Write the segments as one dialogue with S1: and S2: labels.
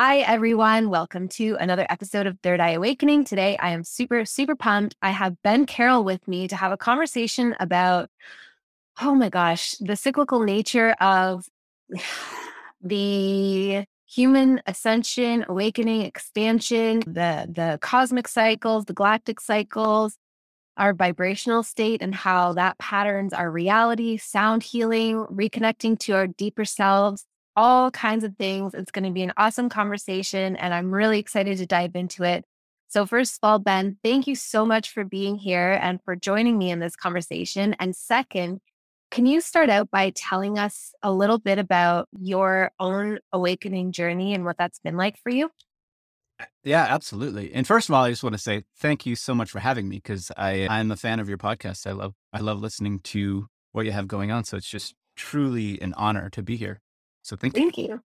S1: Hi, everyone. Welcome to another episode of Third Eye Awakening. Today, I am super, super pumped. I have Ben Carroll with me to have a conversation about, oh my gosh, the cyclical nature of the human ascension, awakening, expansion, the, the cosmic cycles, the galactic cycles, our vibrational state, and how that patterns our reality, sound healing, reconnecting to our deeper selves all kinds of things. It's going to be an awesome conversation, and I'm really excited to dive into it. So, first of all, Ben, thank you so much for being here and for joining me in this conversation. And second, can you start out by telling us a little bit about your own awakening journey and what that's been like for you?
S2: Uh, yeah, absolutely. And first of all, I just want to say thank you so much for having me because I I'm a fan of your podcast. I love I love listening to what you have going on. So it's just truly an honor to be here. So thank,
S1: thank you. you.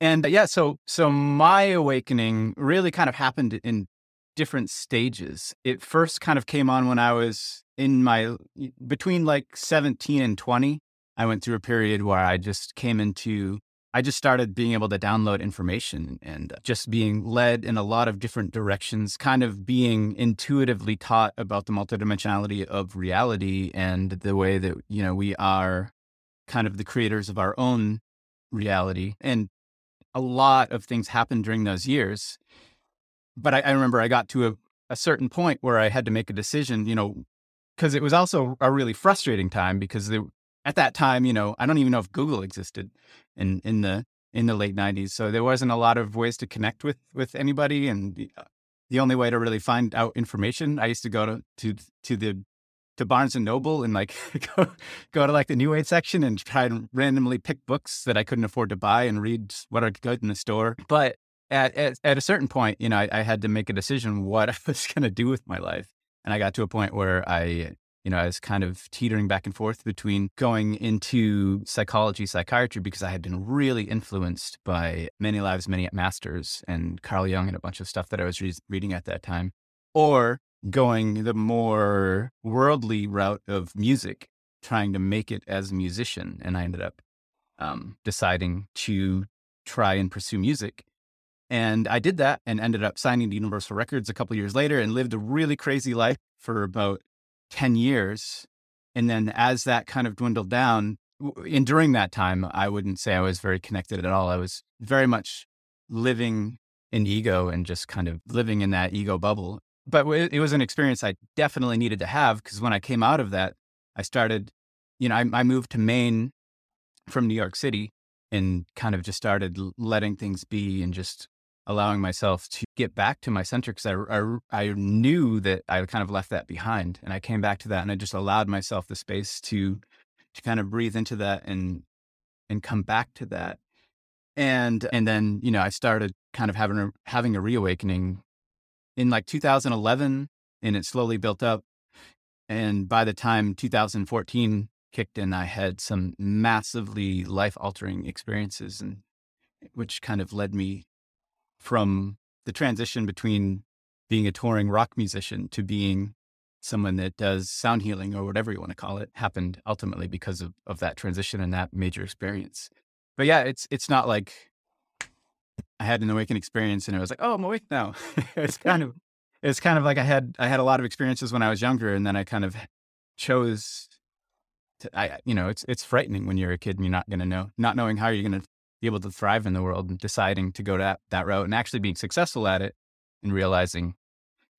S2: And uh, yeah, so so my awakening really kind of happened in different stages. It first kind of came on when I was in my between like 17 and 20. I went through a period where I just came into I just started being able to download information and just being led in a lot of different directions, kind of being intuitively taught about the multidimensionality of reality and the way that, you know, we are kind of the creators of our own reality. And a lot of things happened during those years. But I, I remember I got to a, a certain point where I had to make a decision, you know, because it was also a really frustrating time because there, at that time, you know, I don't even know if Google existed in, in the in the late 90s. So there wasn't a lot of ways to connect with with anybody and uh, the only way to really find out information, I used to go to to to the to Barnes and Noble and like go, go to like the New Age section and try and randomly pick books that I couldn't afford to buy and read what are good in the store. But at, at, at a certain point, you know, I, I, had to make a decision what I was going to do with my life. And I got to a point where I, you know, I was kind of teetering back and forth between going into psychology, psychiatry, because I had been really influenced by Many Lives, Many Masters and Carl Jung and a bunch of stuff that I was re- reading at that time, or going the more worldly route of music, trying to make it as a musician. And I ended up um, deciding to try and pursue music. And I did that and ended up signing to Universal Records a couple years later and lived a really crazy life for about 10 years. And then as that kind of dwindled down, and during that time, I wouldn't say I was very connected at all. I was very much living in ego and just kind of living in that ego bubble but it was an experience I definitely needed to have because when I came out of that, I started, you know, I, I, moved to Maine from New York City and kind of just started letting things be and just allowing myself to get back to my center because I, I, I knew that I kind of left that behind and I came back to that and I just allowed myself the space to to kind of breathe into that and and come back to that. And and then you know I started kind of having a having a reawakening in like 2011 and it slowly built up. And by the time 2014 kicked in, I had some massively life altering experiences and which kind of led me from the transition between being a touring rock musician to being someone that does sound healing or whatever you want to call it happened ultimately because of, of that transition and that major experience. But yeah, it's it's not like I had an awakened experience and it was like, oh, I'm awake now. it's kind of it's kind of like I had I had a lot of experiences when I was younger, and then I kind of chose to I you know it's it's frightening when you're a kid and you're not going to know not knowing how you're going to be able to thrive in the world and deciding to go that that route and actually being successful at it and realizing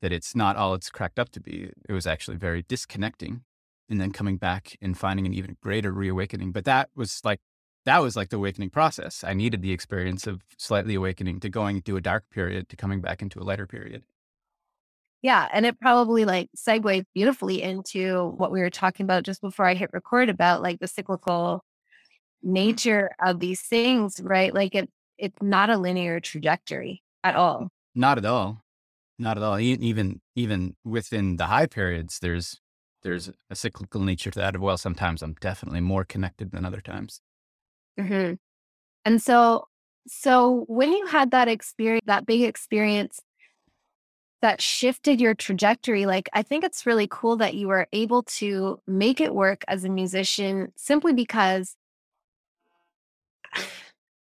S2: that it's not all it's cracked up to be. It was actually very disconnecting, and then coming back and finding an even greater reawakening. But that was like that was like the awakening process. I needed the experience of slightly awakening to going through a dark period to coming back into a lighter period.
S1: Yeah. And it probably like segues beautifully into what we were talking about just before I hit record about like the cyclical nature of these things, right? Like it, it's not a linear trajectory at all.
S2: Not at all. Not at all. Even even within the high periods, there's there's a cyclical nature to that. Well, sometimes I'm definitely more connected than other times.
S1: Mm-hmm. And so, so when you had that experience, that big experience that shifted your trajectory, like I think it's really cool that you were able to make it work as a musician simply because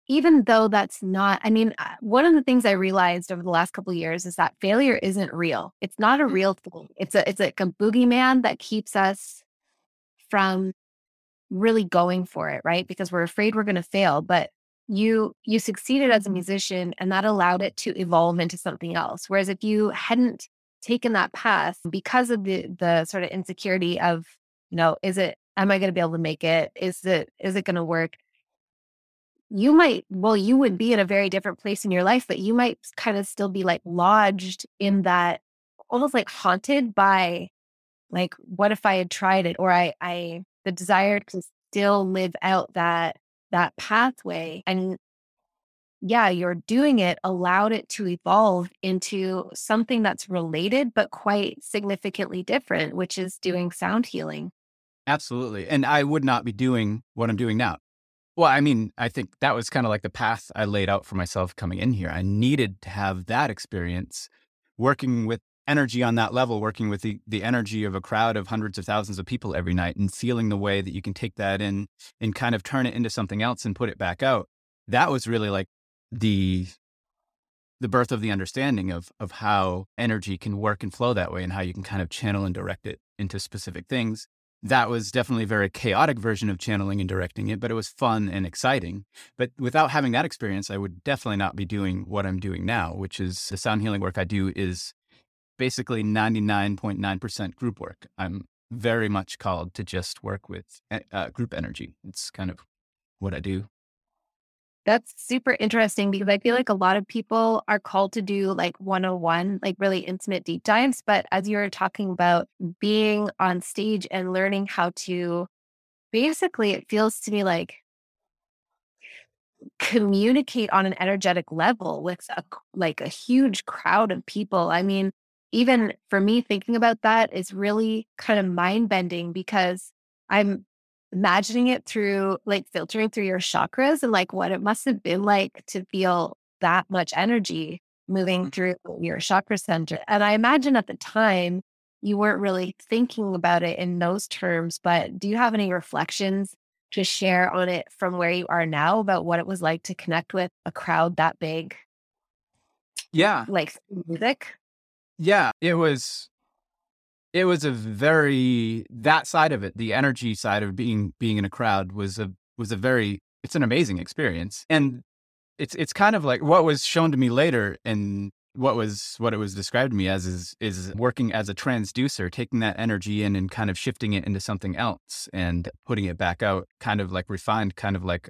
S1: even though that's not i mean one of the things i realized over the last couple of years is that failure isn't real it's not a mm. real thing it's a it's like a boogeyman that keeps us from really going for it right? Because we're afraid we're going to fail but you you succeeded as a mm-hmm. musician and that allowed it to evolve into something else. Whereas if you hadn't taken that path because of the the sort of insecurity of you know is it am i going to be able to make it? Is it is it going to work? You might, well, you would be in a very different place in your life, but you might kind of still be like lodged in that almost like haunted by like, what if I had tried it? Or I, I, the desire to still live out that, that pathway. And yeah, you're doing it allowed it to evolve into something that's related, but quite significantly different, which is doing sound healing.
S2: Absolutely. And I would not be doing what I'm doing now. Well, I mean, I think that was kind of like the path I laid out for myself coming in here. I needed to have that experience working with energy on that level, working with the, the energy of a crowd of hundreds of thousands of people every night and feeling the way that you can take that in and kind of turn it into something else and put it back out. That was really like the the birth of the understanding of of how energy can work and flow that way and how you can kind of channel and direct it into specific things that was definitely a very chaotic version of channeling and directing it, but it was fun and exciting. But without having that experience, I would definitely not be doing what I'm doing now, which is the sound healing work I do is basically 99.9% group work. I'm very much called to just work with eh, uh, group energy. It's kind of what I do.
S1: That's super interesting because I feel like a lot of people are called to do like 101, like really intimate deep dives. But as you were talking about being on stage and learning how to basically, it feels to me like communicate on an energetic level with a like a huge crowd of people. I mean, even for me thinking about that is really kind of mind bending because I'm imagining it through like filtering through your chakras and like what it must have been like to feel that much energy moving mm. through your chakra center. And I imagine at the time you weren't really thinking about it in those terms, but do you have any reflections to share on it from where you are now about what it was like to connect with a crowd that big?
S2: Yeah.
S1: Like music?
S2: Yeah, it was it was a very that side of it, the energy side of being being in a crowd was a was a very it's an amazing experience. And it's it's kind of like what was shown to me later and what was what it was described to me as is is working as a transducer, taking that energy in and kind of shifting it into something else and putting it back out, kind of like refined, kind of like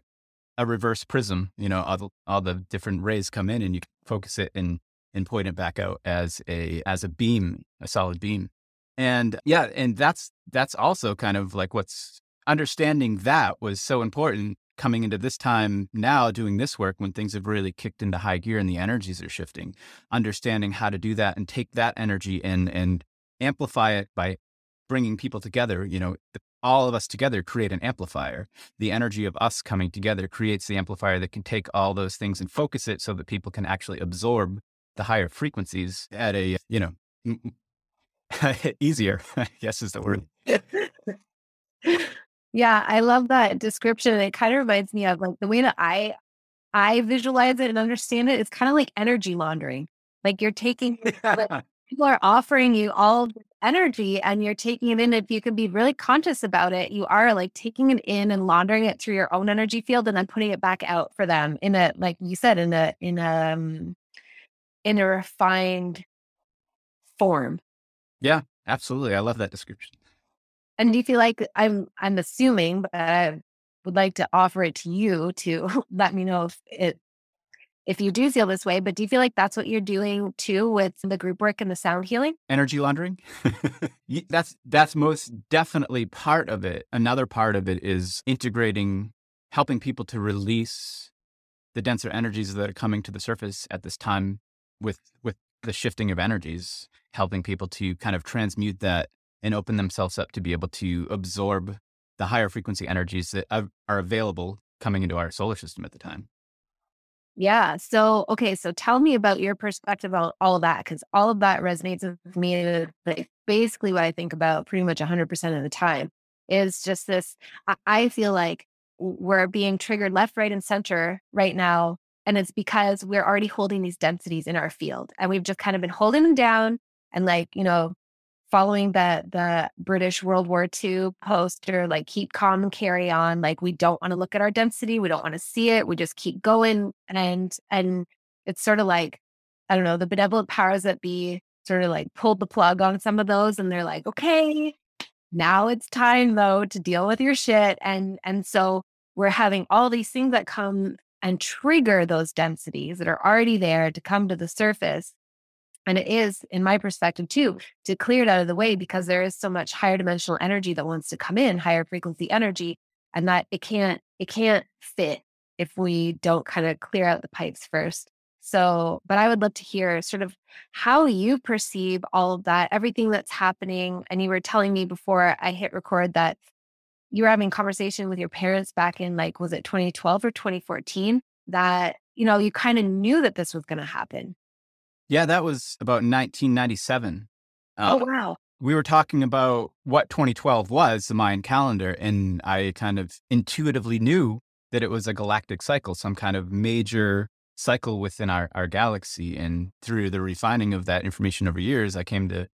S2: a reverse prism. You know, all the, all the different rays come in and you focus it and and point it back out as a as a beam, a solid beam. And yeah, and that's that's also kind of like what's understanding that was so important coming into this time now doing this work when things have really kicked into high gear and the energies are shifting understanding how to do that and take that energy in and amplify it by bringing people together you know all of us together create an amplifier the energy of us coming together creates the amplifier that can take all those things and focus it so that people can actually absorb the higher frequencies at a you know Easier, I guess is the word.
S1: yeah, I love that description. It kind of reminds me of like the way that I I visualize it and understand it. It's kind of like energy laundering. Like you're taking like, people are offering you all energy and you're taking it in. If you can be really conscious about it, you are like taking it in and laundering it through your own energy field and then putting it back out for them in a like you said in a in a um, in a refined form.
S2: Yeah, absolutely. I love that description.
S1: And do you feel like I'm I'm assuming, but I would like to offer it to you to let me know if it if you do feel this way, but do you feel like that's what you're doing too with the group work and the sound healing?
S2: Energy laundering? that's that's most definitely part of it. Another part of it is integrating helping people to release the denser energies that are coming to the surface at this time with with the shifting of energies, helping people to kind of transmute that and open themselves up to be able to absorb the higher frequency energies that are available coming into our solar system at the time.
S1: Yeah. So, okay. So tell me about your perspective on all of that, because all of that resonates with me. Uh, like basically what I think about pretty much 100% of the time is just this. I feel like we're being triggered left, right, and center right now. And it's because we're already holding these densities in our field and we've just kind of been holding them down and like, you know, following the the British World War II poster, like keep calm and carry on. Like we don't want to look at our density, we don't want to see it. We just keep going. And and it's sort of like, I don't know, the benevolent powers that be sort of like pulled the plug on some of those and they're like, okay, now it's time though to deal with your shit. And and so we're having all these things that come and trigger those densities that are already there to come to the surface. And it is, in my perspective, too, to clear it out of the way because there is so much higher dimensional energy that wants to come in, higher frequency energy, and that it can't, it can't fit if we don't kind of clear out the pipes first. So, but I would love to hear sort of how you perceive all of that, everything that's happening. And you were telling me before I hit record that you were having conversation with your parents back in like, was it 2012 or 2014? That, you know, you kind of knew that this was going to happen.
S2: Yeah, that was about 1997.
S1: Uh, oh, wow.
S2: We were talking about what 2012 was, the Mayan calendar, and I kind of intuitively knew that it was a galactic cycle, some kind of major cycle within our, our galaxy. And through the refining of that information over years, I came to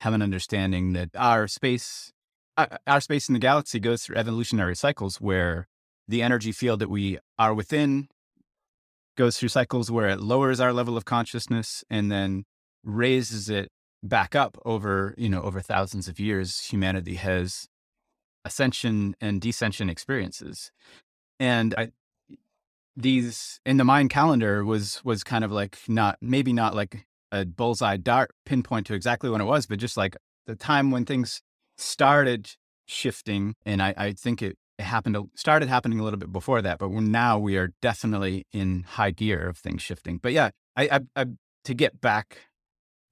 S2: have an understanding that our space, Uh, uh, our space in the galaxy goes through evolutionary cycles where the energy field that we are within goes through cycles where it lowers our level of consciousness and then raises it back up over you know over thousands of years humanity has ascension and descension experiences. And i these in the Mayan calendar was was kind of like not maybe not like a bullseye dart pinpoint to exactly when it was but just like the time when things started shifting and i i think it happened, started happening a little bit before that, but now we are definitely in high gear of things shifting. But yeah, I, I, I, to get back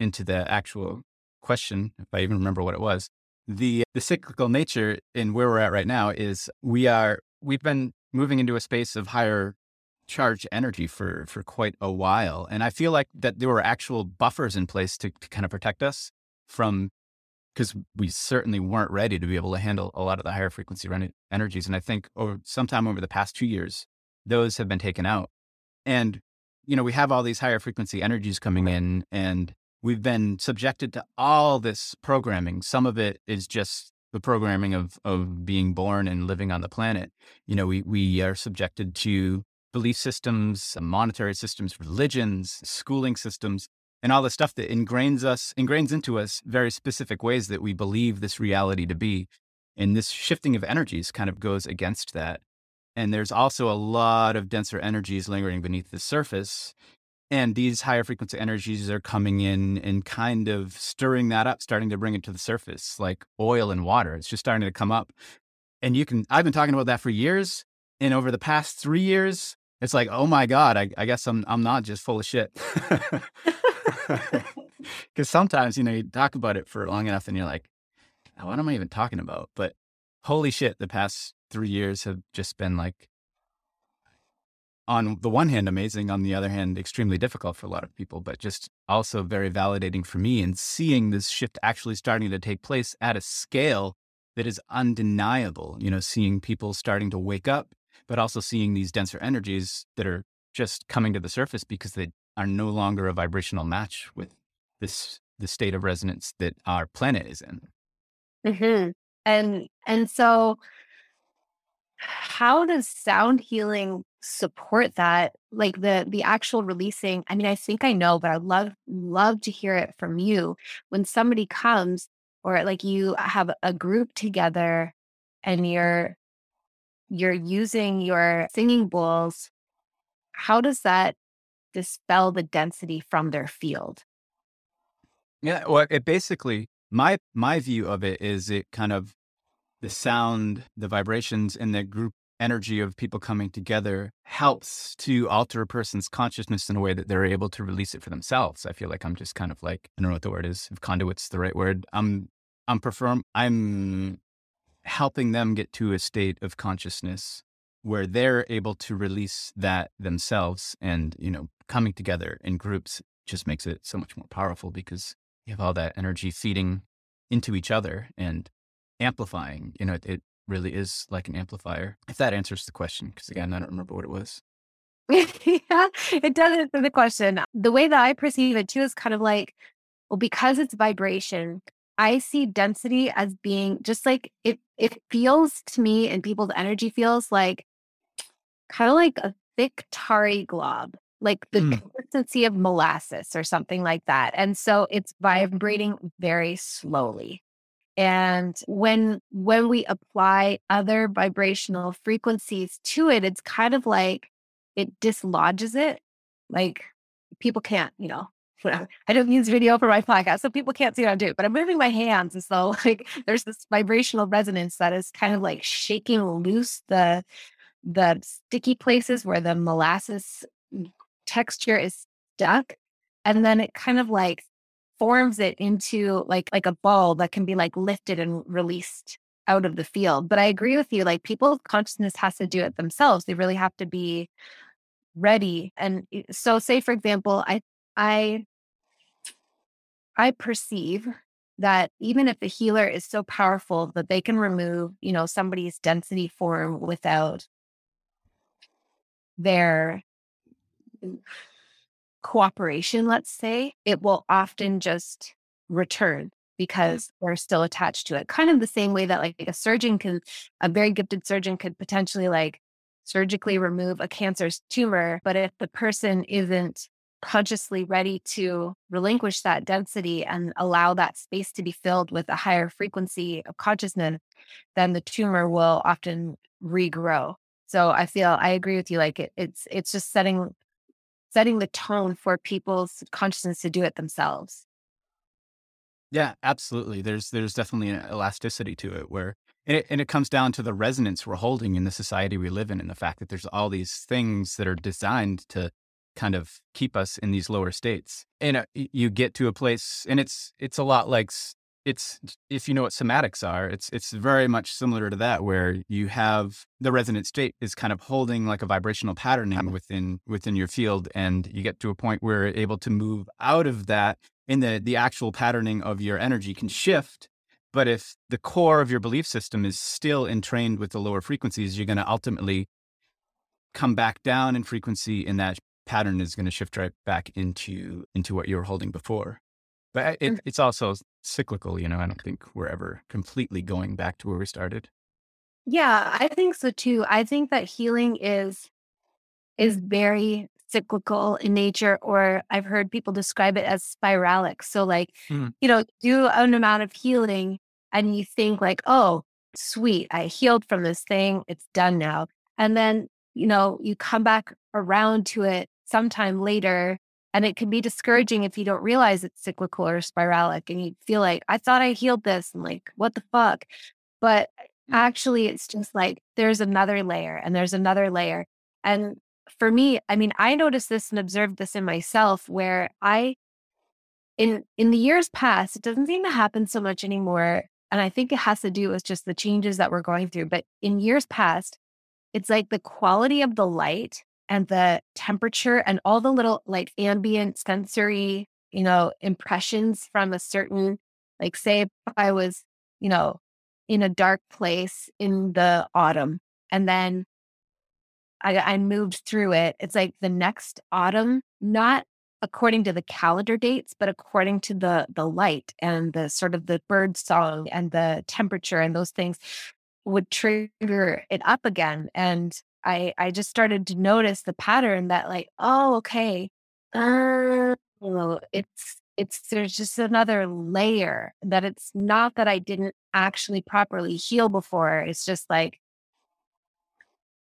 S2: into the actual question, if I even remember what it was, the the cyclical nature in where we're at right now is we are we've been moving into a space of higher charge energy for for quite a while, and I feel like that there were actual buffers in place to, to kind of protect us from because we certainly weren't ready to be able to handle a lot of the higher frequency energies. And I think over sometime over the past two years, those have been taken out. And, you know, we have all these higher frequency energies coming in and we've been subjected to all this programming. Some of it is just the programming of, of being born and living on the planet. You know, we, we are subjected to belief systems, monetary systems, religions, schooling systems and all the stuff that ingrains us, ingrains into us very specific ways that we believe this reality to be. And this shifting of energies kind of goes against that. And there's also a lot of denser energies lingering beneath the surface. And these higher frequency energies are coming in and kind of stirring that up, starting to bring it to the surface, like oil and water. It's just starting to come up. And you can, I've been talking about that for years. And over the past three years, it's like, oh my God, I, I guess I'm I'm not just full of shit. Because sometimes, you know, you talk about it for long enough and you're like, oh, what am I even talking about? But holy shit, the past three years have just been like, on the one hand, amazing. On the other hand, extremely difficult for a lot of people, but just also very validating for me and seeing this shift actually starting to take place at a scale that is undeniable. You know, seeing people starting to wake up, but also seeing these denser energies that are just coming to the surface because they are no longer a vibrational match with this the state of resonance that our planet is in.
S1: Mm-hmm. And and so how does sound healing support that like the the actual releasing i mean i think i know but i'd love love to hear it from you when somebody comes or like you have a group together and you're you're using your singing bowls how does that dispel the density from their field.
S2: Yeah, well, it basically my my view of it is it kind of the sound, the vibrations, and the group energy of people coming together helps to alter a person's consciousness in a way that they're able to release it for themselves. I feel like I'm just kind of like I don't know what the word is, if conduit's the right word. I'm I'm perform I'm helping them get to a state of consciousness where they're able to release that themselves and you know coming together in groups just makes it so much more powerful because you have all that energy feeding into each other and amplifying you know it, it really is like an amplifier if that answers the question because again i don't remember what it was.
S1: Yeah it does answer the question. The way that i perceive it too is kind of like well because it's vibration I see density as being just like it it feels to me and people's energy feels like kind of like a thick tarry glob, like the mm. consistency of molasses or something like that. And so it's vibrating very slowly. And when when we apply other vibrational frequencies to it, it's kind of like it dislodges it. Like people can't, you know, I don't use video for my podcast, so people can't see what I'm doing, but I'm moving my hands And so like there's this vibrational resonance that is kind of like shaking loose the the sticky places where the molasses mm, texture is stuck. And then it kind of like forms it into like like a ball that can be like lifted and released out of the field. But I agree with you, like people's consciousness has to do it themselves. They really have to be ready. And eh, so say for example, I I I perceive that even if the healer is so powerful that they can remove, you know, somebody's density form without their cooperation, let's say, it will often just return because they're still attached to it. Kind of the same way that like a surgeon can, a very gifted surgeon could potentially like surgically remove a cancerous tumor. But if the person isn't consciously ready to relinquish that density and allow that space to be filled with a higher frequency of consciousness, then the tumor will often regrow. So I feel I agree with you. Like it, it's it's just setting setting the tone for people's consciousness to do it themselves.
S2: Yeah, absolutely. There's there's definitely an elasticity to it where and it, and it comes down to the resonance we're holding in the society we live in and the fact that there's all these things that are designed to kind of keep us in these lower states. And uh, you get to a place, and it's it's a lot like it's if you know what somatics are, it's it's very much similar to that, where you have the resonant state is kind of holding like a vibrational patterning within within your field, and you get to a point where you're able to move out of that, and the the actual patterning of your energy can shift. But if the core of your belief system is still entrained with the lower frequencies, you're going to ultimately come back down in frequency in that pattern is going to shift right back into into what you were holding before. But it, it's also cyclical, you know. I don't think we're ever completely going back to where we started.
S1: Yeah, I think so too. I think that healing is is very cyclical in nature, or I've heard people describe it as spiralic. So, like, mm. you know, do an amount of healing and you think, like, oh, sweet, I healed from this thing, it's done now. And then, you know, you come back around to it sometime later. And it can be discouraging if you don't realize it's cyclical or spiralic and you feel like, I thought I healed this and like, what the fuck? But mm. actually, it's just like there's another layer and there's another layer. And for me, I mean, I noticed this and observed this in myself where I, in in the years past, it doesn't seem to happen so much anymore. And I think it has to do with just the changes that we're going through. But in years past, it's like the quality of the light and the temperature and all the little like ambient sensory, you know, impressions from a certain, like, say, if I was, you know, in a dark place in the autumn and then I, I moved through it. It's like the next autumn, not according to the calendar dates, but according to the the light and the sort of the bird song and the temperature and those things would trigger it up again. And I I just started to notice the pattern that like, oh, okay. Uh, it's it's there's just another layer that it's not that I didn't actually properly heal before. It's just like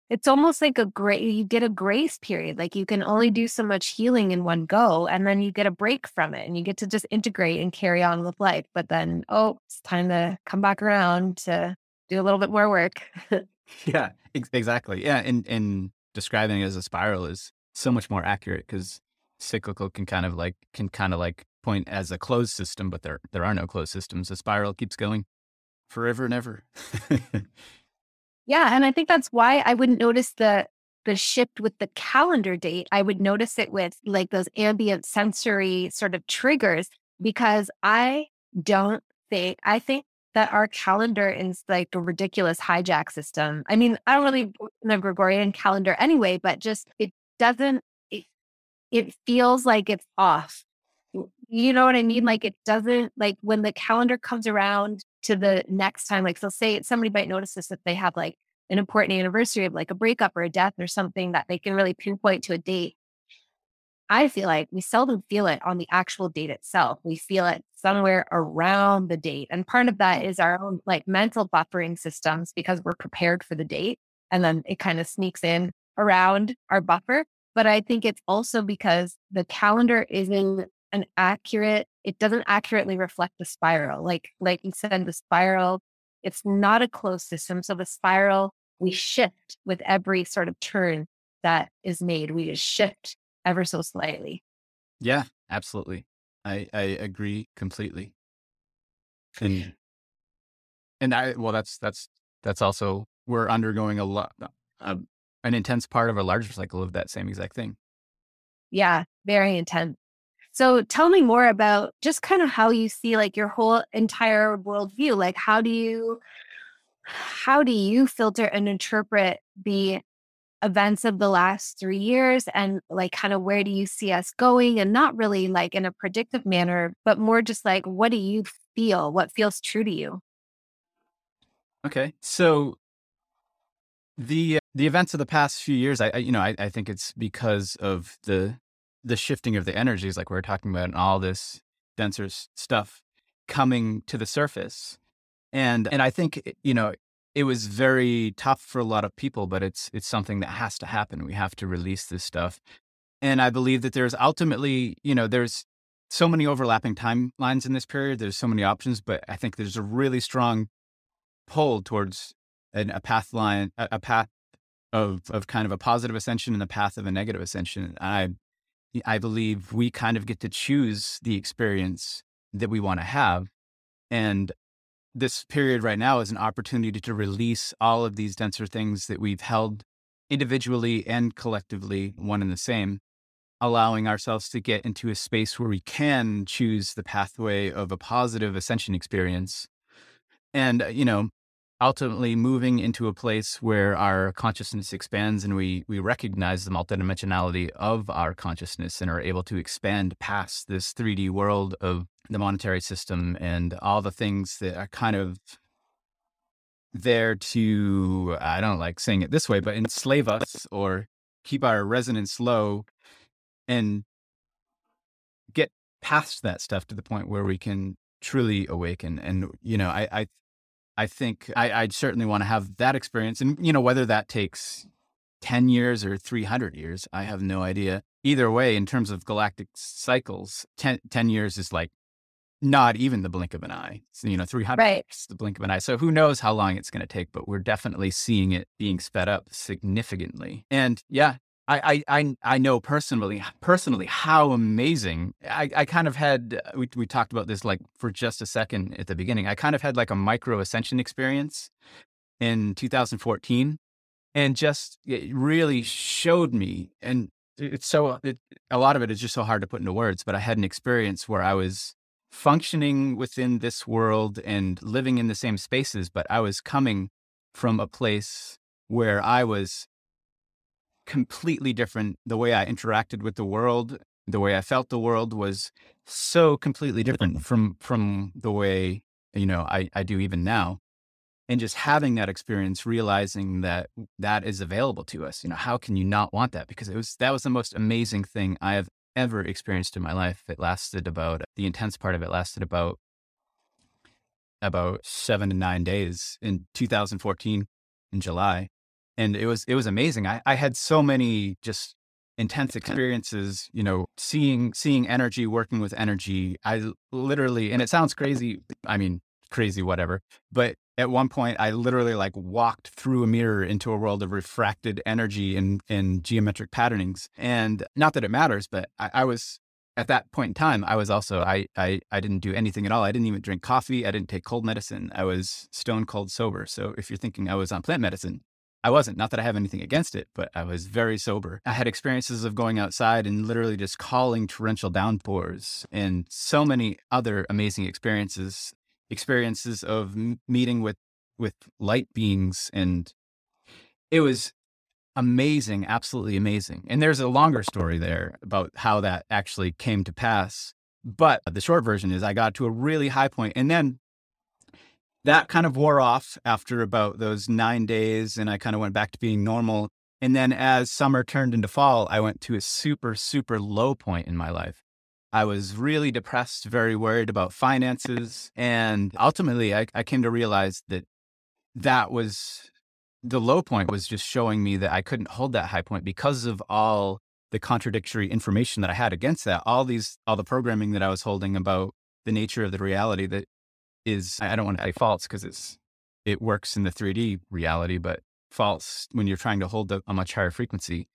S1: it's almost like a great you get a grace period. Like you can only do so much healing in one go and then you get a break from it and you get to just integrate and carry on with life. But then, oh, it's time to come back around to do a little bit more work.
S2: Yeah, ex- exactly. Yeah, and and describing it as a spiral is so much more accurate because cyclical can kind of like can kind of like point as a closed system, but there there are no closed systems. A spiral keeps going forever and ever.
S1: yeah, and I think that's why I wouldn't notice the the shift with the calendar date. I would notice it with like those ambient sensory sort of triggers because I don't think I think that our calendar is like a ridiculous hijack system. I mean, I don't really the Gregorian calendar anyway, but just it doesn't it, it feels like it's off. You know what I mean? Like it doesn't like when the calendar comes around to the next time, like so say somebody might notice this if they have like an important anniversary of like a breakup or a death or something that they can really pinpoint to a date. I feel like we seldom feel it on the actual date itself. We feel it somewhere around the date. And part of that is our own like mental buffering systems because we're prepared for the date and then it kind of sneaks in around our buffer. But I think it's also because the calendar isn't an accurate, it doesn't accurately reflect the spiral. Like, like you said, the spiral, it's not a closed system. So the spiral, we shift with every sort of turn that is made. We just shift ever so slightly.
S2: Yeah, absolutely. I, I agree completely. And and I well that's that's that's also we're undergoing a lot uh, an intense part of a larger cycle of that same exact thing.
S1: Yeah, very intense. So tell me more about just kind of how you see like your whole entire worldview. Like how do you how do you filter and interpret the events of the last three years and like kind of where do you see us going and not really like in a predictive manner but more just like what do you feel what feels true to you?
S2: Okay so the uh, the events of the past few years i, I you know I, I think it's because of the the shifting of the energies like we are talking about and all this denser stuff coming to the surface. And and i think eh, you know it was very tough for a lot of people, but it's it's something that has to happen. We have to release this stuff. And I believe that there's ultimately, you know, there's so many overlapping timelines in this period. There's so many options, but I think there's a really strong pull towards an, a path line, a, a, path of of kind of a positive ascension and a path of a negative ascension. I I believe we kind of get to choose the experience that we want to have. And this period right now is an opportunity to release all of these denser things that we've held individually and collectively one and the same, allowing ourselves to get into a space where we can choose the pathway of a positive ascension experience. And, uh, you know, ultimately moving into a place where our consciousness expands and we we recognize the multidimensionality of our consciousness and are able to expand past this 3D world of the monetary system and all the things that are kind of there to I don't like saying it this way, but enslave us or keep our resonance low and get past that stuff to the point where we can truly awaken. And you know, I I I think I, I'd certainly want to have that experience. And, you know, whether that takes 10 years or 300 years, I have no idea. Either way, in terms of galactic cycles, 10, 10 years is like not even the blink of an eye. So, you know, 300 right. is the blink of an eye. So who knows how long it's going to take, but we're definitely seeing it being sped up significantly. And yeah, I, I, I know personally, personally how amazing. I, I kind of had, uh, we, we talked about this like for just a second at the beginning. I kind of had like a micro ascension experience in 2014 and just it really showed me. And it's so, it, a lot of it is just so hard to put into words, but I had an experience where I was functioning within this world and living in the same spaces, but I was coming from a place where I was completely different. The way I interacted with the world, the way I felt the world was so completely different from from the way you know I, I do even now. And just having that experience, realizing that that is available to us, you know, how can you not want that? Because it was that was the most amazing thing I have ever experienced in my life. It lasted about the intense part of it lasted about about seven to nine days in 2014 in July and it was it was amazing. I, I had so many just intense experiences, you know, seeing seeing energy, working with energy. I literally, and it sounds crazy. I mean, crazy, whatever. But at one point, I literally like walked through a mirror into a world of refracted energy and, and geometric patternings. And not that it matters, but I, I was at that point in time, I was also I, I I didn't do anything at all. I didn't even drink coffee. I didn't take cold medicine. I was stone cold sober. So if you're thinking I was on plant medicine, I wasn't. Not that I have anything against it, but I was very sober. I had experiences of going outside and literally just calling torrential downpours and so many other amazing experiences. Experiences of m- meeting with with light beings and it was amazing, absolutely amazing. And there's a longer story there about how that actually came to pass. But the short version is I got to a really high point and then that kind of wore off after about those nine days and I kind of went back to being normal. And then as summer turned into fall, I went to a super, super low point in my life. I was really depressed, very worried about finances. And ultimately, I, I came to realize that that was the low point was just showing me that I couldn't hold that high point because of all the contradictory information that I had against that. All these, all the programming that I was holding about the nature of the reality that is, I don't want to say false because it's, it works in the 3D reality, but false when you're trying to hold a, a much higher frequency.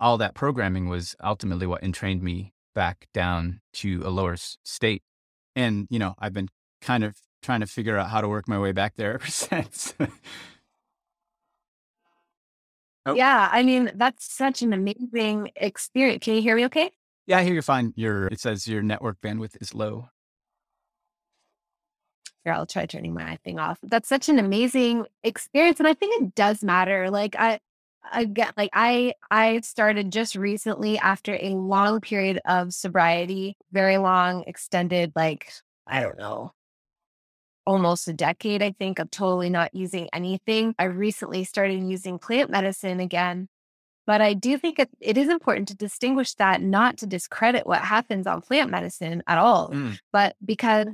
S2: All that programming was ultimately what entrained me back down to a lower state. And, you know, I've been kind of trying to figure out how to work my way back there ever since.
S1: Oh. Yeah, I mean, that's such an amazing experience. Can you hear me okay?
S2: Yeah, I hear you fine. Your it says your network bandwidth is low.
S1: Here, I'll try turning my thing off. That's such an amazing experience. And I think it does matter. Like I again, like I I started just recently after a long period of sobriety, very long, extended, like, I don't know, almost a decade, I think, of totally not using anything. I recently started using plant medicine again. But I do think it, it is important to distinguish that, not to discredit what happens on plant medicine at all, mm. but because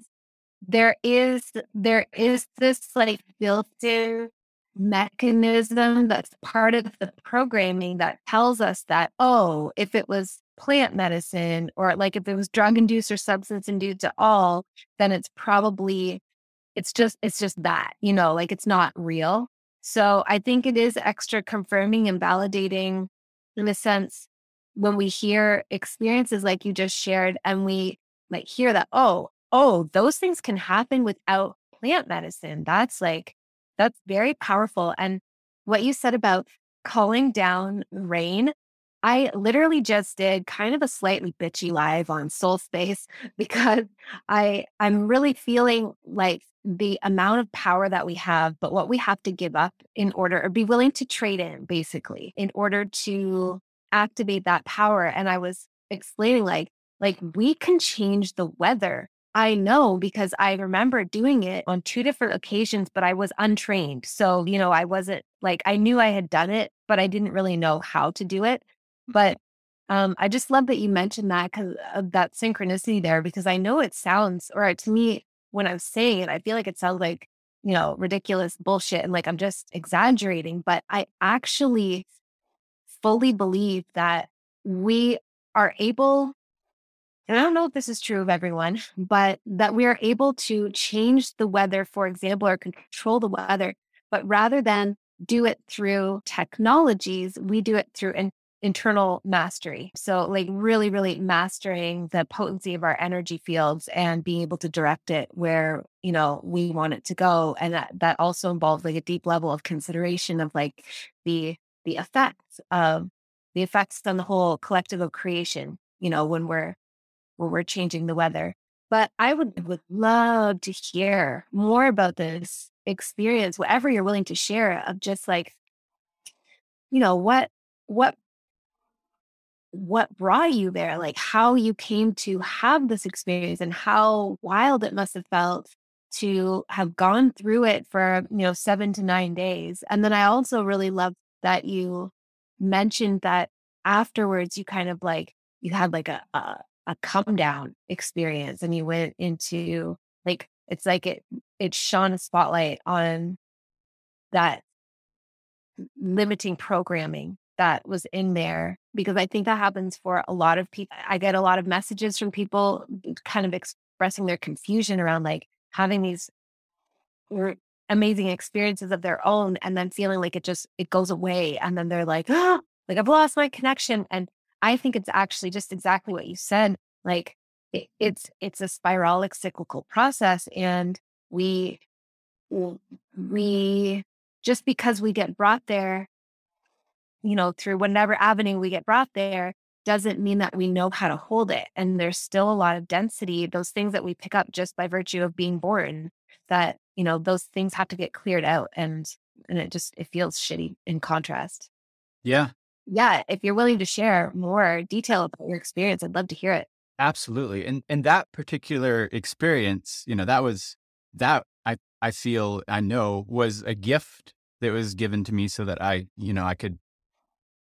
S1: there is there is this like built-in mechanism that's part of the programming that tells us that oh if it was plant medicine or like if it was drug induced or substance induced at all then it's probably it's just it's just that you know like it's not real. So i think it is extra confirming and validating in a sense when we hear experiences like you just shared and we like hear that oh oh those things can happen without plant medicine. That's like that's very powerful and what you said about calling down rain I literally just did kind of a slightly bitchy live on Soul Space because I I'm really feeling like the amount of power that we have, but what we have to give up in order or be willing to trade in basically in order to activate that power. And I was explaining like, like we can change the weather. I know because I remember doing it on two different occasions, but I was untrained. So, you know, I wasn't like, I knew I had done it, but I didn't really know how to do it. But um, I just love that you mentioned that because of that synchronicity there, because I know it sounds, or to me, when I'm saying it, I feel like it sounds like, you know, ridiculous bullshit and like I'm just exaggerating, but I actually fully believe that we are able, and I don't know if this is true of everyone, but that we are able to change the weather, for example, or control the weather, but rather than do it through technologies, we do it through an internal mastery. So, like, really, really mastering the potency of our energy fields and being able to direct it where, you know, we want it to go. And that, that also involves like a deep level of consideration of like the, the effects of the effects on the whole collective of creation, you know, when we're, when we're changing the weather. But I would, would love to hear more about this experience, whatever you're willing to share of just like, you know, what, what what brought you there, like how you came to have this experience and how wild it must have felt to have gone through it for, you know, seven to nine days. And then I also really love that you mentioned that afterwards you kind of like, you had like a, a, a come down experience and you went into like, it's like it, it shone a spotlight on that limiting programming that was in there because I think that happens for a lot of people. I get a lot of messages from people kind of expressing their confusion around like having these amazing experiences of their own and then feeling like it just it goes away and then they're like oh, like i've lost my connection and i think it's actually just exactly what you said like it, it's it's a spiralic cyclical process and we we just because we get brought there you know through whatever avenue we get brought there doesn't mean that we know how to hold it and there's still a lot of density those things that we pick up just by virtue of being born that you know those things have to get cleared out and and it just it feels shitty in contrast.
S2: Yeah
S1: yeah if you're willing to share more detail about your experience i'd love to hear it.
S2: Absolutely and and that particular experience you know that was that i i feel i know was a gift that was given to me so that i you know i could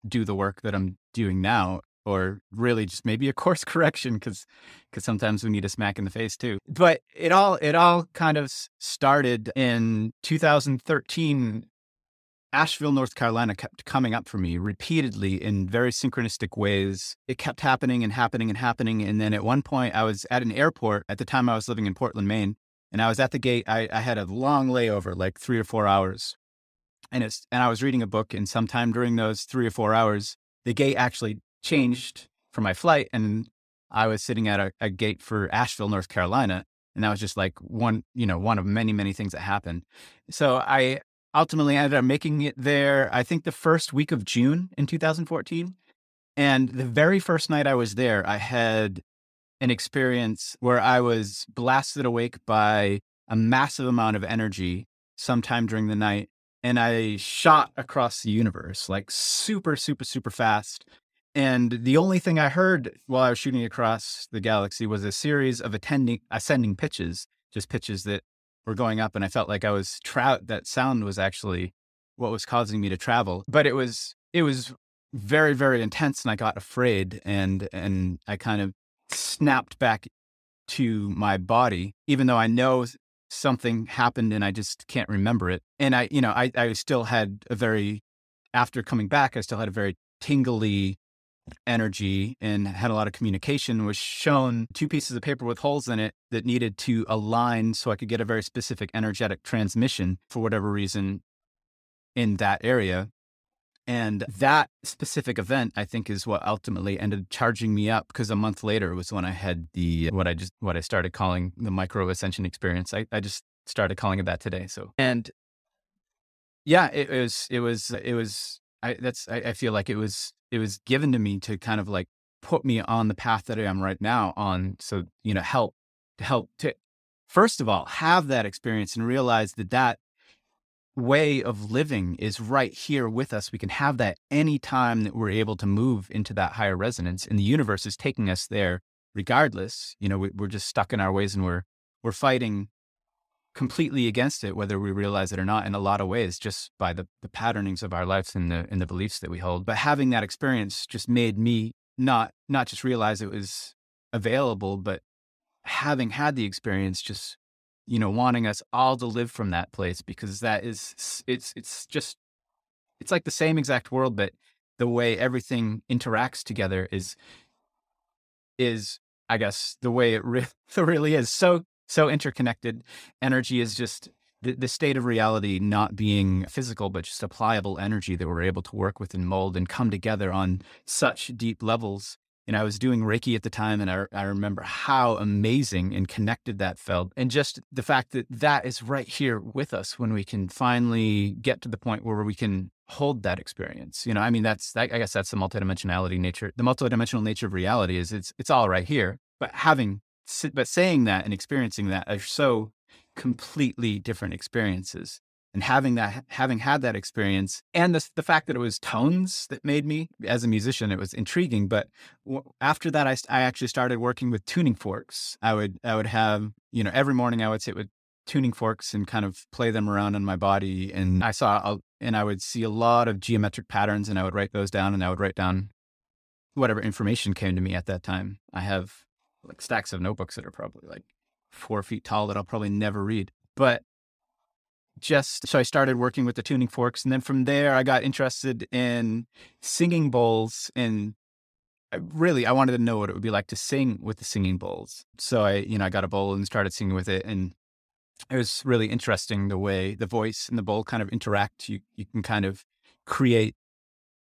S2: do the work that i'm doing now or really just maybe a course correction because because sometimes we need a smack in the face too. But it all it all kind of started in 2013 asheville north carolina kept coming up for me repeatedly in very synchronistic ways it kept happening and happening and happening and then at one point i was at an airport at the time i was living in portland maine and i was at the gate i, I had a long layover like three or four hours and it's and i was reading a book and sometime during those three or four hours the gate actually changed for my flight and I was sitting at a, a, gate for Asheville, North Carolina. And that was just like one, you know, one of many, many things that happened. So I ultimately I ended up making it there, I think the first week of June in 2014. And the very first night I was there, I had an experience where I was blasted awake by a massive amount of energy sometime during the night. And I shot across the universe like super, super, super fast and the only thing I heard while I was shooting across the galaxy was a series of attending ascending pitches, just pitches that were going up. And I felt like I was trout. That sound was actually what was causing me to travel. But it was it was very very intense, and I got afraid, and and I kind of snapped back to my body, even though I know something happened and I just can't remember it. And I, you know, I, I still had a very, after coming back, I still had a very tingly energy and had a lot of communication was shown two pieces of paper with holes in it that needed to align so I could get a very specific energetic transmission for whatever reason in that area. And that specific event, I think, is what ultimately ended charging me up because a month later was when I had the what I just what I started calling the micro ascension experience. I, I just started calling it that today. So and yeah, it was it was it was I that's I, I feel like it was it was given to me to kind of like put me on the path that I am right now on. So, you know, help to help to, first of all, have that experience and realize that that way of living is right here with us. We can have that anytime that we're able to move into that higher resonance and the universe is taking us there regardless. You know, we, we're just stuck in our ways and we're, we're fighting completely against it, whether we realize it or not, in a lot of ways, just by the, the patternings of our lives and the and the beliefs that we hold. But having that experience just made me not not just realize it was available, but having had the experience, just you know, wanting us all to live from that place because that is it's it's just it's like the same exact world, but the way everything interacts together is is I guess the way it re- really is. So so interconnected. Energy is just the, the state of reality not being physical, but just a pliable energy that we're able to work with and mold and come together on such deep levels. And I was doing Reiki at the time, and I, I remember how amazing and connected that felt. And just the fact that that is right here with us when we can finally get to the point where we can hold that experience. You know, I mean, that's, I guess that's the multidimensionality nature, the multidimensional nature of reality is it's, it's all right here. But having but saying that and experiencing that are so completely different experiences and having that having had that experience and the, the fact that it was tones that made me as a musician it was intriguing but w- after that I, I actually started working with tuning forks. I would i would have you know every morning i would sit with tuning forks and kind of play them around on my body and i saw and i would see a lot of geometric patterns and i would write those down and i would write down whatever information came to me at that time. I have like stacks of notebooks that are probably like four feet tall that I'll probably never read. But just so I started working with the tuning forks. And then from there, I got interested in singing bowls. And I really, I wanted to know what it would be like to sing with the singing bowls. So I, you know, I got a bowl and started singing with it. And it was really interesting the way the voice and the bowl kind of interact. You you can kind of create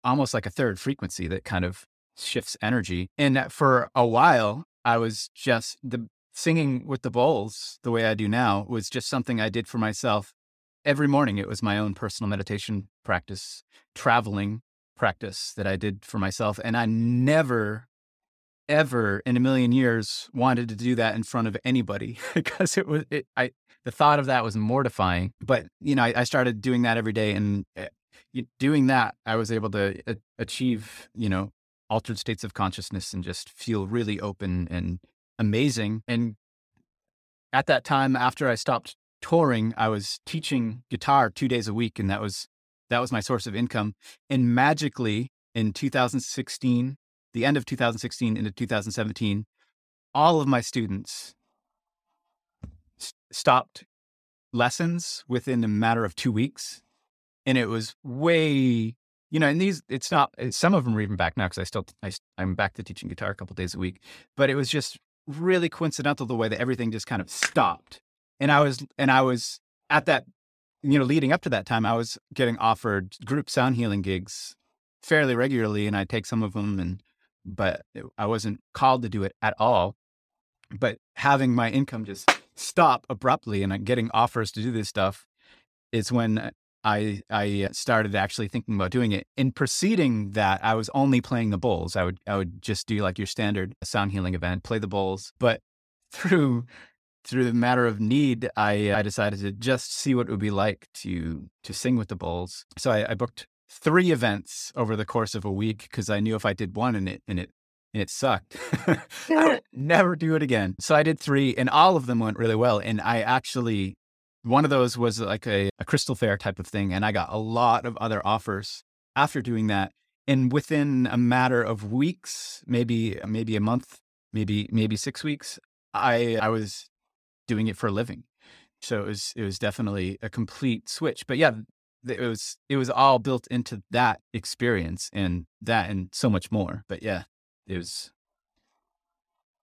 S2: almost like a third frequency that kind of shifts energy. And for a while, I was just the singing with the bowls the way I do now was just something I did for myself every morning. It was my own personal meditation practice, traveling practice that I did for myself. And I never, ever in a million years wanted to do that in front of anybody because it was, it, I, the thought of that was mortifying. But, you know, I, I started doing that every day and eh, doing that, I was able to achieve, you know, altered states of consciousness and just feel really open and amazing. And at that time, after I stopped touring, I was teaching guitar two days a week, and that was that was my source of income. And magically, in 2016, the end of 2016 into 2017, all of my students stopped lessons within a matter of two weeks, and it was way you know, and these, it's not, eh, some of them are even back now because I still, I, I'm back to teaching guitar a couple days a week, but it was just really coincidental the way that everything just kind of stopped. And I was, and I was at that, you know, leading up to that time, I was getting offered group sound healing gigs fairly regularly, and I'd take some of them, and, but I wasn't called to do it at all. But having my income just stop abruptly and uh, getting offers to do this stuff is when uh, I I started actually thinking about doing it. In preceding that, I was only playing the bowls. I would I would just do like your standard sound healing event, play the bowls. But through through the matter of need, I I decided to just see what it would be like to to sing with the bowls. So I, I booked three events over the course of a week because I knew if I did one and it and it and it sucked, I would never do it again. So I did three, and all of them went really well. And I actually one of those was like a, a crystal fair type of thing. And I got a lot of other offers after doing that. And within a matter of weeks, maybe uh, maybe a month, maybe maybe six weeks, I I was doing it for a living. So it was it was definitely a complete switch. But yeah, it was it was all built into that experience and that and so much more. But yeah, it was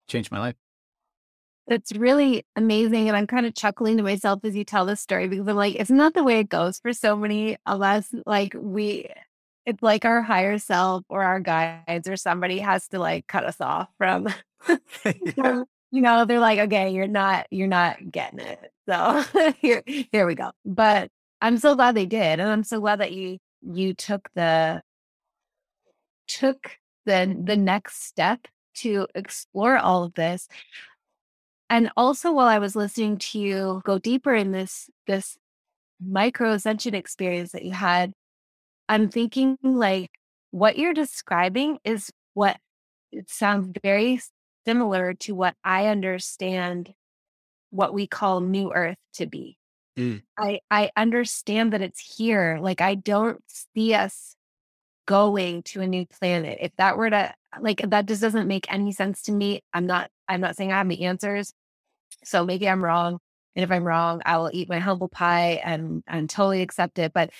S2: changed my life.
S1: It's really amazing. And I'm kind of chuckling to myself as you tell this story because I'm like, isn't that the way it goes for so many of us? Like, we, it's like our higher self or our guides or somebody has to like cut us off from, yeah. you know, they're like, okay, you're not, you're not getting it. So here, here we go. But I'm so glad they did. And I'm so glad that you, you took the, took the, the next step to explore all of this and also while I was listening to you go deeper in this this micro ascension experience that you had, I'm thinking like what you're describing is what it sounds very similar to what I understand what we call new earth to be. Mm. I I understand that it's here. Like I don't see us going to a new planet. If that were to like that just doesn't make any sense to me. I'm not I'm not saying I have the answers. So maybe I'm wrong. And if I'm wrong, I will eat my humble pie and and totally accept it. But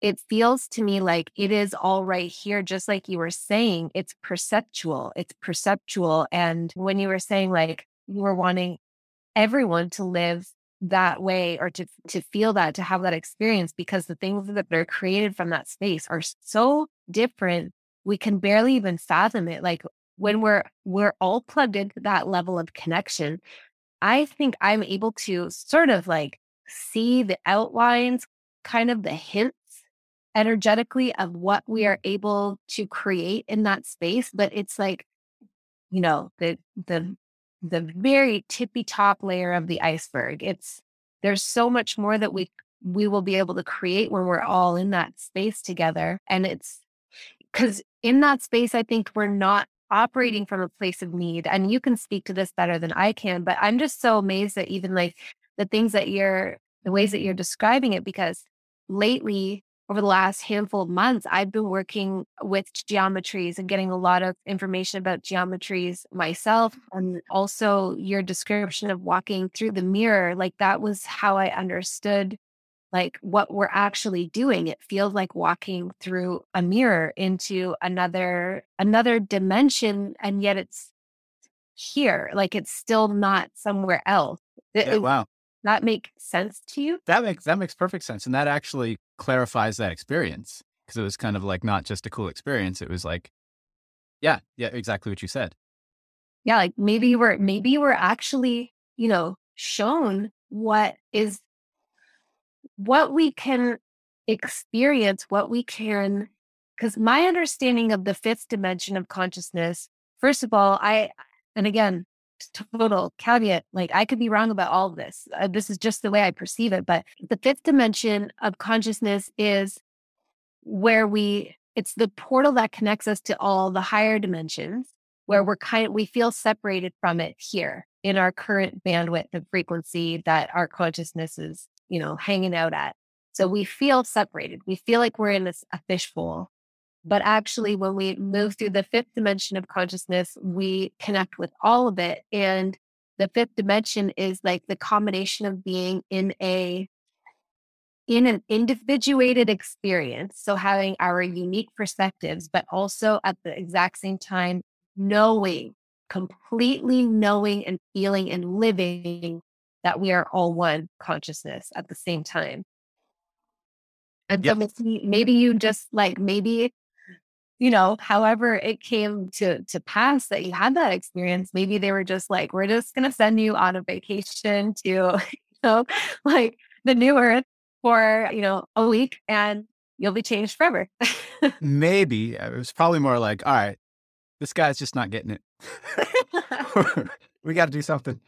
S1: it feels to me like it is all right here, just like you were saying. It's perceptual. It's perceptual. And when you were saying like you were wanting everyone to live that way or to to feel that to have that experience because the things that are created from that space are so different we can barely even fathom it like when we're we're all plugged into that level of connection i think i'm able to sort of like see the outlines kind of the hints energetically of what we are mm. able to create in that space but it's like you know the the the very tippy top layer of the iceberg. It's there's so much more that we we will be able to create when we're all in that space together and it's because in that space i think we're not operating from a place of need. And you can speak to this better than I can, but I'm just so amazed that even like the things that you're, the ways that you're describing it, because lately, over the last handful of months, I've been working with geometries and getting a lot of information about geometries myself. And also your description of walking through the mirror, like that was how I understood like what we're actually doing it feels like walking through a mirror into another another dimension and yet it's here like it's still not somewhere else
S2: it, yeah, wow
S1: that make sense to you?
S2: That makes that makes perfect sense. And that actually clarifies that experience. Because it was kind of like not just a cool experience. It was like, yeah, yeah, exactly what you said.
S1: Yeah, like maybe we're maybe we're actually, you know, shown what is what we can experience, what we can because my understanding of the fifth dimension of consciousness, first of all, I and again, total caveat, like I could be wrong about all this. Uh, this is just the way I perceive it. But the fifth dimension of consciousness is where we, it's the portal that connects us to all the higher dimensions where we're kind of, we feel separated from it here in our current bandwidth of frequency that our consciousness is, you know, hanging out at. So we feel separated. We feel like we're in this a fishbowl. But actually, when we move through the fifth dimension of consciousness, we connect with all of it. And the fifth dimension is like the combination of being in a in an individuated experience. So having our unique perspectives, but also at the exact same time, knowing, completely knowing and feeling and living that we are all one consciousness at the same time. And so maybe, maybe you just like, maybe you know, however it came to to pass that you had that experience, maybe they were just like, we're just gonna send you on a vacation to, you know, like the new earth for, you know, a week and you'll be changed forever.
S2: maybe. Uh, it was probably more like, all right, this guy's just not getting it. we got to do something.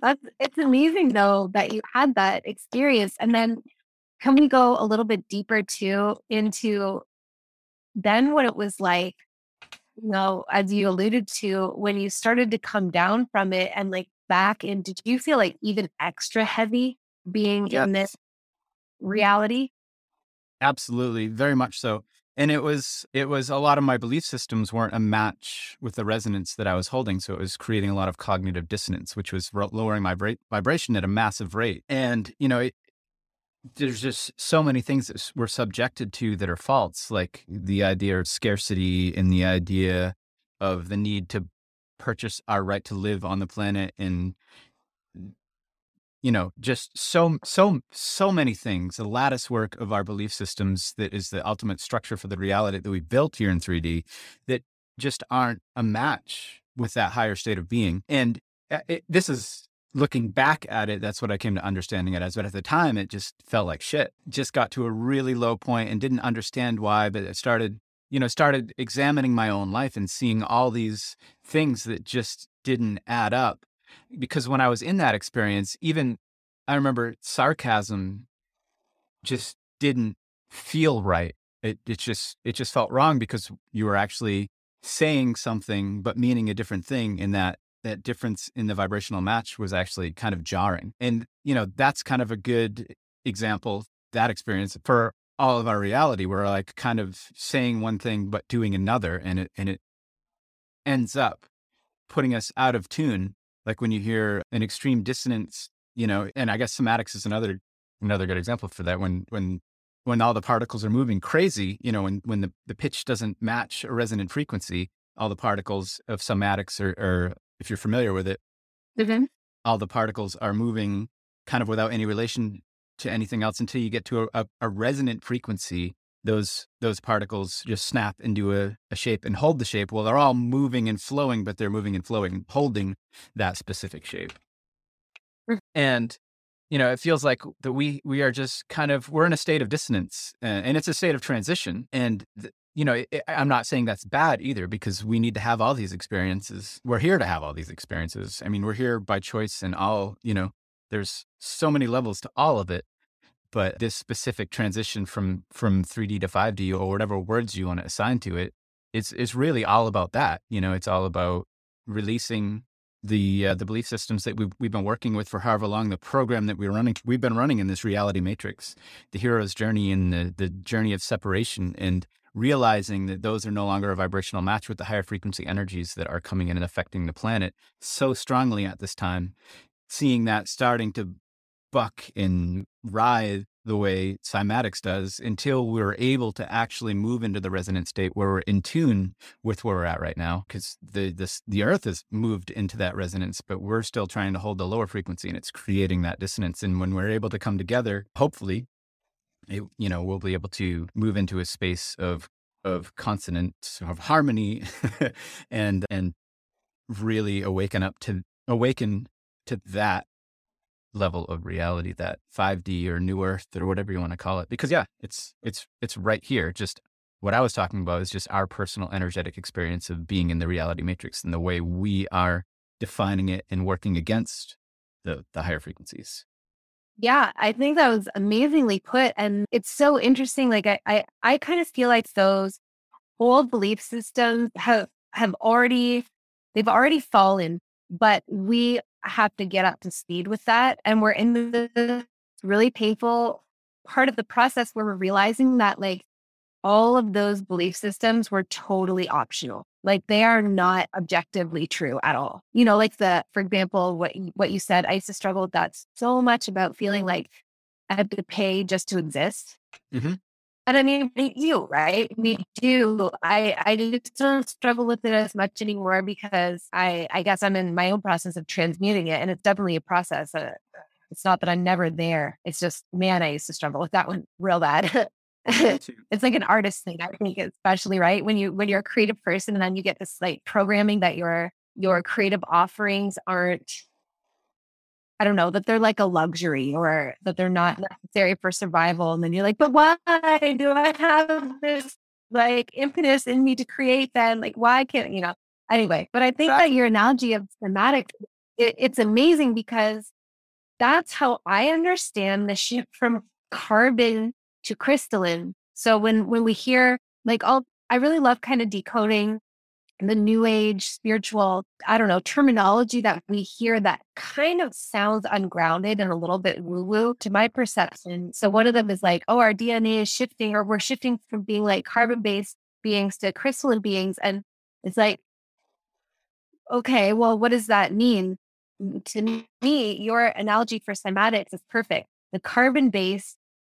S1: That's it's amazing though that you had that experience and then can we go a little bit deeper too into then what it was like, you know, as you alluded to, when you started to come down from it and like back in, did you feel like even extra heavy being yes. in this reality?
S2: Absolutely, very much so. And it was it was a lot of my belief systems weren't a match with the resonance that I was holding, so it was creating a lot of cognitive dissonance, which was lowering my vibration at a massive rate. And you know, it, there's just so many things that we're subjected to that are false, like the idea of scarcity and the idea of the need to purchase our right to live on the planet and you know just so so so many things the lattice work of our belief systems that is the ultimate structure for the reality that we built here in 3d that just aren't a match with that higher state of being and uh, it, this is looking back at it, that's what I came to understanding it as. But at the time, it just felt like shit. Just got to a really low point and didn't understand why. But I started, you know, started examining my own life and seeing all these things that just didn't add up. Because when I was in that experience, even I remember sarcasm just didn't feel right. It it just it just felt wrong because you were actually saying something but meaning a different thing in that that difference in the vibrational match was actually kind of jarring. And, you know, that's kind of a good example, that experience for all of our reality. We're like kind of saying one thing, but doing another. And it, and it ends up putting us out of tune. Like when you hear an extreme dissonance, you know, and I guess cymatics is another, another good example for that. When, when, when all the particles are moving crazy, you know, when, when the, the pitch doesn't match a resonant frequency, all the particles of cymatics are, are if you're familiar with it,
S1: mm-hmm.
S2: all the particles are moving kind of without any relation to anything else until you get to a, a, a resonant frequency. Those those particles just snap into a, a, shape and hold the shape. Well, they're all moving and flowing, but they're moving and flowing, and holding that specific shape. Mm-hmm. And you know, it feels like that we we are just kind of we're in a state of dissonance, uh, and it's a state of transition. And th- you know, it, I'm not saying that's bad either because we need to have all these experiences. We're here to have all these experiences. I mean, we're here by choice and all, you know, there's so many levels to all of it. But this specific transition from from 3D to 5D or whatever words you want to assign to it, it's it's really all about that. You know, it's all about releasing the uh, the belief systems that we've we've been working with for however long, the program that we're running, we've been running in this reality matrix, the hero's journey and the the journey of separation, and realizing that those are no longer a vibrational match with the higher frequency energies that are coming in and affecting the planet so strongly at this time, seeing that starting to buck and writhe the way cymatics does until we're able to actually move into the resonant state where we're in tune with where we're at right now. Because the this, the earth has moved into that resonance, but we're still trying to hold the lower frequency and it's creating that dissonance. And when we're able to come together, hopefully, it, you know, we'll be able to move into a space of of consonant of harmony and and really awaken up to awaken to that level of reality, that 5D or new earth or whatever you want to call it. Because yeah, it's it's it's right here. Just what I was talking about is just our personal energetic experience of being in the reality matrix and the way we are defining it and working against the the higher frequencies.
S1: Yeah, I think that was amazingly put. And it's so interesting. Like I I, I kind of feel like those old belief systems have have already they've already fallen, but we have to get up to speed with that. And we're in the really painful part of the process where we're realizing that like all of those belief systems were totally optional. Like they are not objectively true at all. You know, like the, for example, what what you said, I used to struggle with that so much about feeling like I had to pay just to exist. Mm-hmm. And I mean, we do, right? We do. I I just don't struggle with it as much anymore because I I guess I'm in my own process of transmuting it, and it's definitely a process. Uh, it's not that I'm never there. It's just, man, I used to struggle with that one real bad. it's like an artist thing, I think, especially right when you when you're a creative person, and then you get this like programming that your your creative offerings aren't I don't know, that they're like a luxury or that they're not necessary for survival. And then you're like, but why do I have this like impetus in me to create then? Like, why can't, you know, anyway, but I think that your analogy of cymatic, it, it's amazing because that's how I understand the shift from carbon to crystalline. So when, when we hear like all, I really love kind of decoding the new age spiritual, I don't know, terminology that we hear that kind of sounds ungrounded and a little bit woo woo to my perception. So one of them is like, oh, our DNA is shifting, or we're shifting from being like carbon based beings to crystalline beings. And it's like, okay, well, what does that mean? Mm, to me, your analogy for cymatics is perfect. The carbon base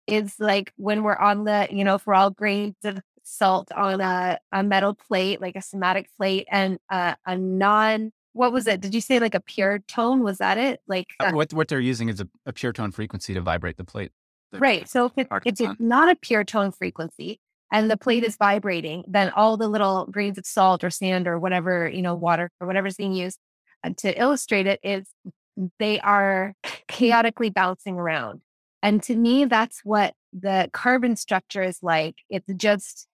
S1: is like when we're on the, you know, for all grains of salt on a, a metal plate, like a cymatic plate, and uh, a non. What was it? Did you say like a pure tone? Was that it? Like
S2: uh, what what they're using is a, a, pure tone frequency to vibrate the plate.
S1: The right. So if, it, if it's not a pure tone frequency and the plate is vibrating, then all the little grains of salt or sand or whatever you know, water or whatever's being used uh, to illustrate it is they are chaotically bouncing around. And to me, that's what the carbon structure is like. It's just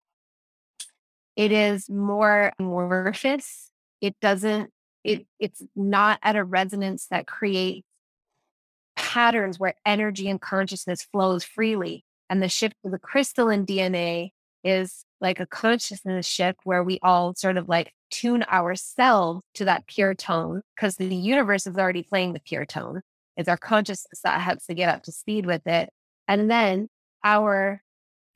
S1: it is more amorphous. It doesn't, it it's not at a resonance that creates patterns where energy and consciousness flows freely. And the shift to the crystalline DNA is like a consciousness shift where we all sort of like tune ourselves to that pure tone because the universe is already playing the pure tone. It's our consciousness that helps to get up to speed with it. And then our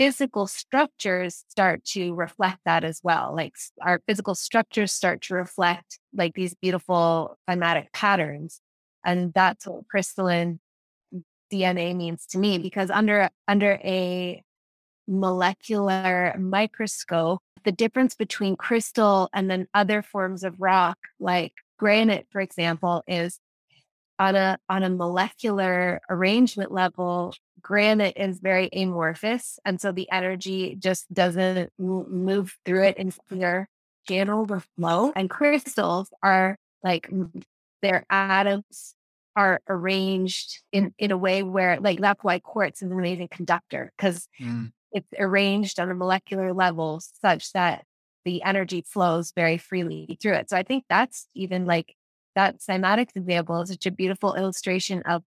S1: physical structures start to reflect that as well. Like our physical structures start to reflect like these beautiful cymatic patterns. And that's what crystalline DNA means to me because under under a molecular microscope, the difference between crystal and then other forms of rock, like granite, for example, is on a on a molecular arrangement level, granite is very amorphous. And so the energy just doesn't move through it in clear channel or flow. And crystals are like their atoms are arranged in, in a way where like that's why quartz is an amazing conductor because mm. it's arranged on a molecular level such that the energy flows very freely through it. So I think that's even like that cymatics example is such a beautiful illustration of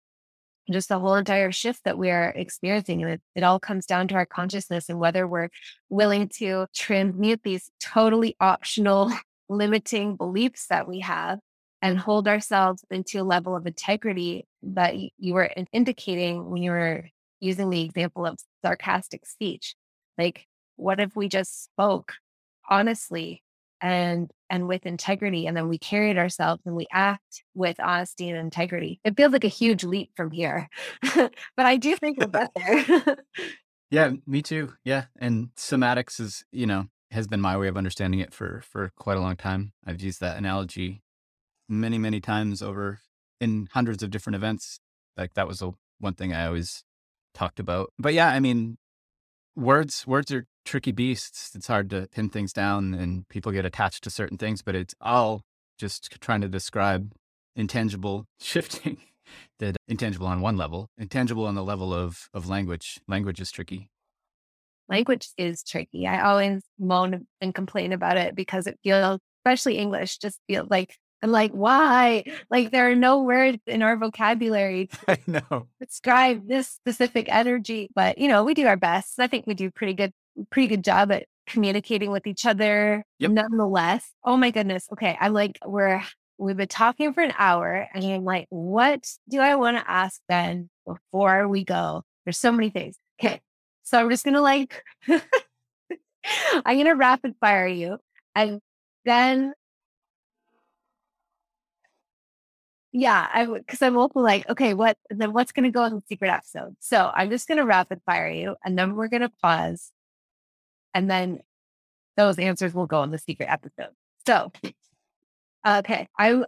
S1: just the whole entire shift that we are experiencing. And it, it all comes down to our consciousness and whether we're willing to transmute these totally optional, limiting beliefs that we have and hold ourselves into a level of integrity that you were indicating when you were using the example of sarcastic speech. Like, what if we just spoke honestly and and with integrity and then we carry it ourselves and we act with honesty and integrity. It feels like a huge leap from here but i do think we'll get there.
S2: Yeah me too. Yeah and cymatics is you know has been my way of understanding it for for quite a long time. I've used that analogy many many times over in hundreds of different events. Like that was a, one thing i always talked about. But yeah i mean words words are tricky beasts. It's hard to pin things down and people get attached to certain things, but it's all just trying to describe intangible shifting that intangible on one level, intangible on the level of of language. Language is tricky.
S1: Language is tricky. I always moan and complain about it because it feels, especially English, just feels like I'm like, why? Like there are no words in our vocabulary
S2: I know.
S1: describe this specific energy. But you know, we do our best. I think we do pretty good, pretty good job at communicating with each other
S2: Yep.
S1: nonetheless. Oh my goodness. Okay. I'm like, we're we've been talking for an hour and I'm like, what do I want to ask then before we go? There's so many things. Okay. So I'm just gonna like I'm gonna rapid fire you. And then Yeah, I because I'm also like, okay, what then what's gonna go in the secret episode? So I'm just gonna rapid fire you and then we're gonna pause. And then those answers will go in the secret episode. So okay. I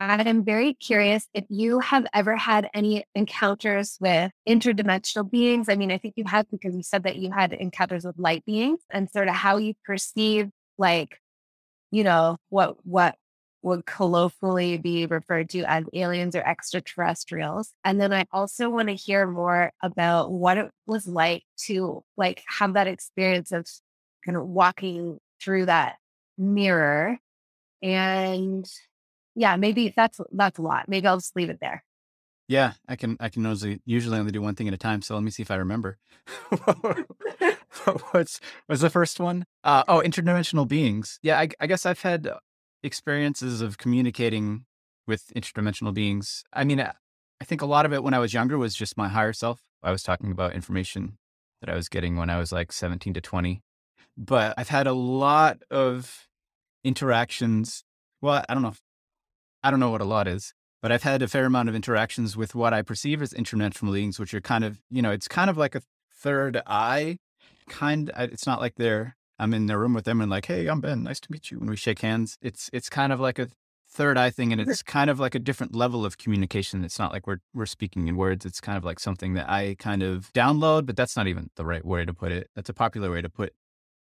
S1: I am very curious if you have ever had any encounters with interdimensional beings. I mean, I think you have because you said that you had encounters with light beings and sort of how you perceive like, you know, what what would colloquially be referred to as aliens or extraterrestrials. And then I also want to hear more about what it was like to like have that experience of kind of walking through that mirror. And yeah, maybe that's that's a lot. Maybe I'll just leave it there.
S2: Yeah, I can I can usually usually only do one thing at a time. So let me see if I remember. what's was the first one? Uh, oh, interdimensional beings. Yeah, I, I guess I've had experiences of communicating with interdimensional beings. I mean, I think a lot of it when I was younger was just my higher self. I was talking about information that I was getting when I was like 17 to 20. But I've had a lot of interactions. Well, I don't know if, I don't know what a lot is, but I've had a fair amount of interactions with what I perceive as interdimensional beings, which are kind of, you know, it's kind of like a third eye kind. It's not like they're I'm in the room with them and like, hey, I'm Ben. Nice to meet you. When we shake hands, it's it's kind of like a third eye thing, and it's kind of like a different level of communication. It's not like we're we're speaking in words. It's kind of like something that I kind of download, but that's not even the right way to put it. That's a popular way to put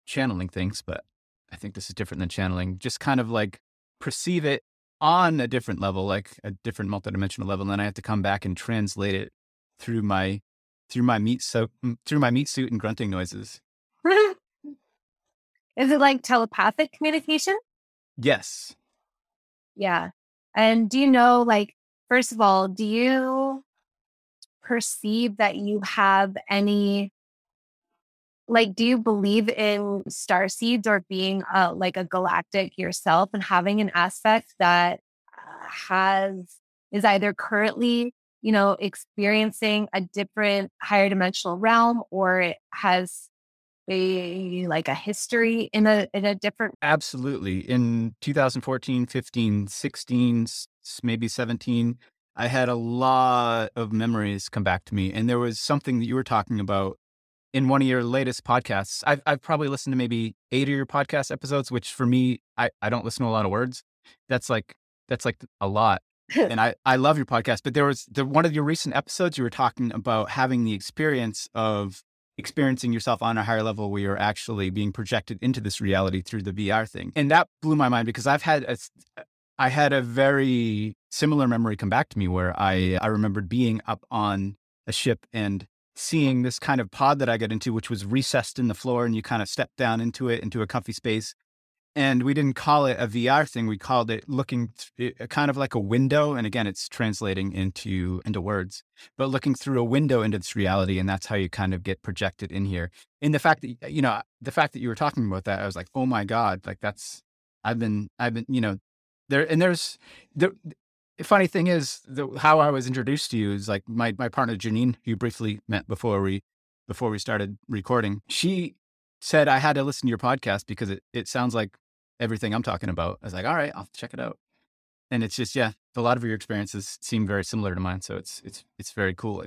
S2: channeling things, but I think this is different than channeling. Just kind of like perceive it on a different level, like a different multidimensional level, and then I have to come back and translate it through my through my meat so through my meat suit and grunting noises.
S1: Is it like telepathic communication?
S2: Yes.
S1: Yeah. And do you know, like, first of all, do you perceive that you have any, like, do you believe in star seeds or being uh, like a galactic yourself and having an aspect that uh, has, is either currently, you know, experiencing a different higher dimensional realm or it has a like a history in a in a different
S2: Absolutely. In 2014, 15, 16, s- s- maybe 17, I had a lot of memories come back to me. And there was something that you were talking about in one of your latest podcasts. I've, I've probably listened to maybe eight of your podcast episodes, which for me, I, I don't listen to a lot of words. That's like, that's like a lot. and I, I love your podcast, but there was the one of your recent episodes you were talking about having the experience of experiencing yourself on a higher level where you're actually being projected into this reality through the VR thing. And that blew my mind because I've had a, I had a very similar memory come back to me where I I remembered being up on a ship and seeing this kind of pod that I got into, which was recessed in the floor, and you kind of step down into it into a comfy space. And we didn't call it a VR thing; we called it looking th- kind of like a window. And again, it's translating into into words, but looking through a window into this reality, and that's how you kind of get projected in here. In the fact that you know the fact that you were talking about that, I was like, oh my god, like that's I've been I've been you know there and there's the funny thing is the, how I was introduced to you is like my my partner Janine, you briefly met before we before we started recording. She said I had to listen to your podcast because it, it sounds like everything I'm talking about. I was like, all right, I'll check it out. And it's just, yeah, a lot of your experiences seem very similar to mine. So it's, it's, it's very cool.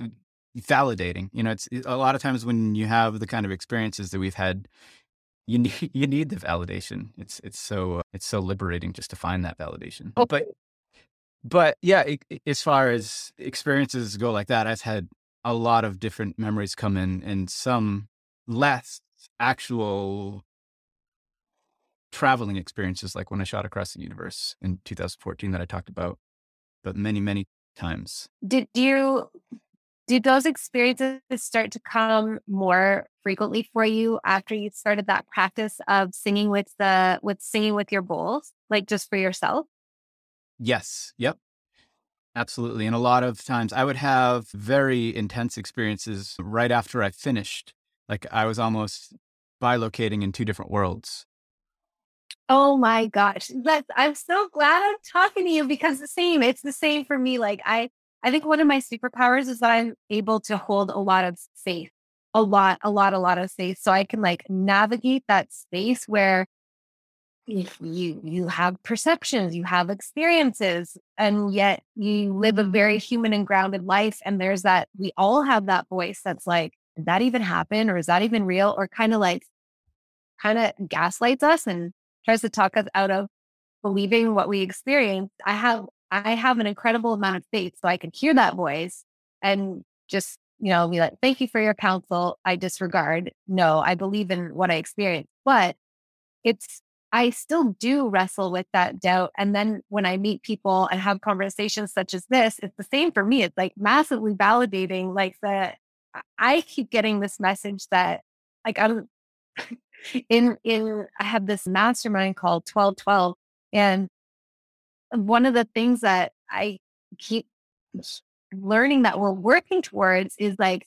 S2: Validating, you know, it's a lot of times when you have the kind of experiences that we've had, you need, you need the validation. It's, it's so, it's so liberating just to find that validation. Oh. But, but yeah, it, as far as experiences go like that, I've had a lot of different memories come in and some less actual traveling experiences like when I shot across the universe in 2014 that I talked about, but many, many times.
S1: Did you did those experiences start to come more frequently for you after you started that practice of singing with the with singing with your bowls, like just for yourself?
S2: Yes. Yep. Absolutely. And a lot of times I would have very intense experiences right after I finished. Like I was almost bilocating in two different worlds.
S1: Oh my gosh. That's I'm so glad I'm talking to you because the same, it's the same for me. Like I I think one of my superpowers is that I'm able to hold a lot of space. A lot, a lot, a lot of space. So I can like navigate that space where if you you have perceptions, you have experiences, and yet you live a very human and grounded life. And there's that we all have that voice that's like, did that even happen? Or is that even real? Or kind of like kind of gaslights us and tries to talk us out of believing what we experience. I have I have an incredible amount of faith. So I can hear that voice and just, you know, be like, thank you for your counsel. I disregard. No, I believe in what I experienced. But it's I still do wrestle with that doubt. And then when I meet people and have conversations such as this, it's the same for me. It's like massively validating. Like the I keep getting this message that like I'm in in I have this mastermind called 1212. And one of the things that I keep learning that we're working towards is like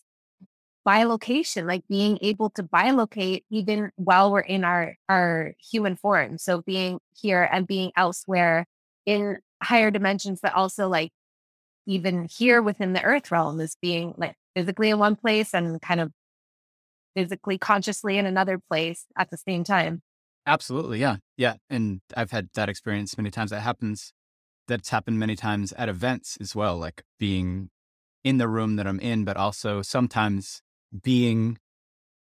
S1: bilocation, like being able to bilocate even while we're in our our human form. So being here and being elsewhere in higher dimensions, but also like even here within the earth realm is being like physically in one place and kind of physically consciously in another place at the same time.
S2: Absolutely. Yeah. Yeah. And I've had that experience many times. That happens. That's happened many times at events as well, like being in the room that I'm in, but also sometimes being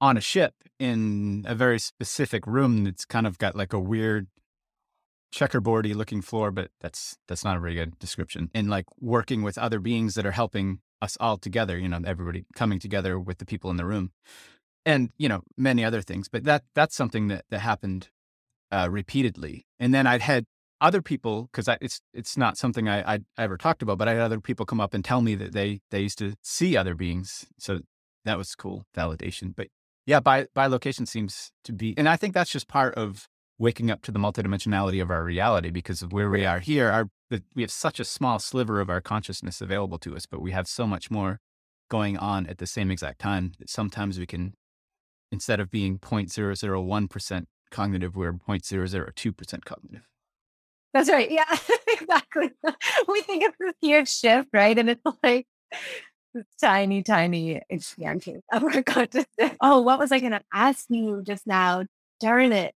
S2: on a ship in a very specific room that's kind of got like a weird checkerboardy looking floor, but that's that's not a very good description. And like working with other beings that are helping us all together, you know, everybody coming together with the people in the room. And, you know, many other things. But that that's something that that happened uh, repeatedly. And then I'd had other people because it's it's not something I, I ever talked about, but I had other people come up and tell me that they they used to see other beings. So that was cool validation. But yeah, by bilocation seems to be, and I think that's just part of waking up to the multidimensionality of our reality because of where we are here. Our the, we have such a small sliver of our consciousness available to us, but we have so much more going on at the same exact time that sometimes we can, instead of being 0.001% cognitive, we're 0.002% cognitive.
S1: That's right. Yeah, exactly. we think it's this huge shift, right? And it's like tiny, tiny expansion of our consciousness. Oh, what was I going to ask you just now? Darn it.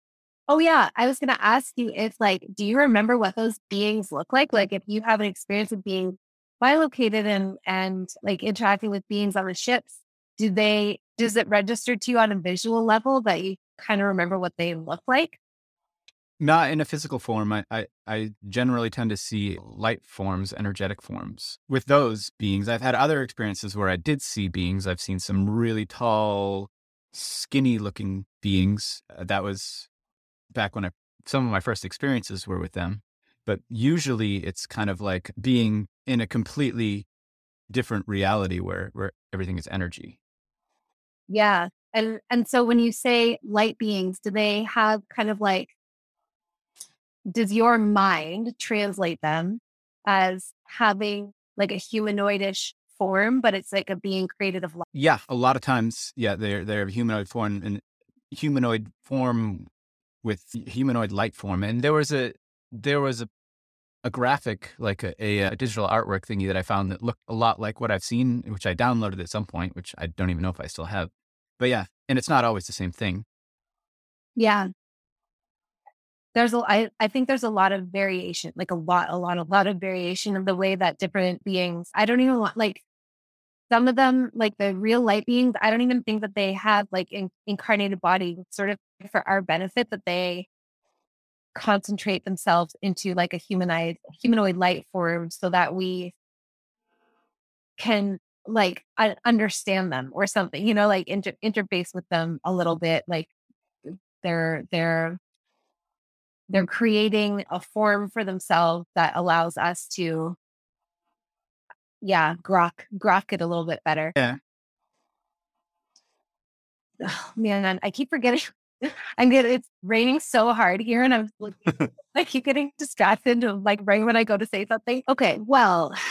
S1: Oh, yeah. I was going to ask you if, like, do you remember what those beings look like? Like, if you have an experience of being bilocated and, and like interacting with beings on the ships, do they, does it register to you on a visual level that you kind of remember what they look like?
S2: Not in a physical form. I, I, I, generally tend to see light forms, energetic forms. With those beings, I've had other experiences where I did see beings. I've seen some really tall, skinny looking beings. Uh, that was back when I, some of my first experiences were with them. But usually it's kind of like being in a completely different reality where, where everything is energy.
S1: Yeah. And, and so when you say light beings, do they have kind of like does your mind translate them as having like a humanoidish form, but it's like a being created of light?
S2: Yeah, a lot of times, yeah, they're they're humanoid form and humanoid form with humanoid light form. And there was a there was a a graphic, like a, a, a, digital artwork thingy that I found that looked a lot like what I've seen, which I downloaded at some point, which I don't even know if I still have. But yeah, and it's not always the same thing.
S1: Yeah. there's a I, I think there's a lot of variation, like a lot, a lot, a lot of variation of the way that different beings, I don't even want like some of them, like the real light beings, I don't even think that they have like in, incarnated body sort of for our benefit that they concentrate themselves into like a humanoid humanoid light form so that we can like understand them or something you know like inter- interface with them a little bit like they're they're they're creating a form for themselves that allows us to yeah grok grok it a little bit better.
S2: Yeah.
S1: Oh, man i keep forgetting i'm getting it's raining so hard here and i'm like i keep getting distracted of like right when i go to say something okay well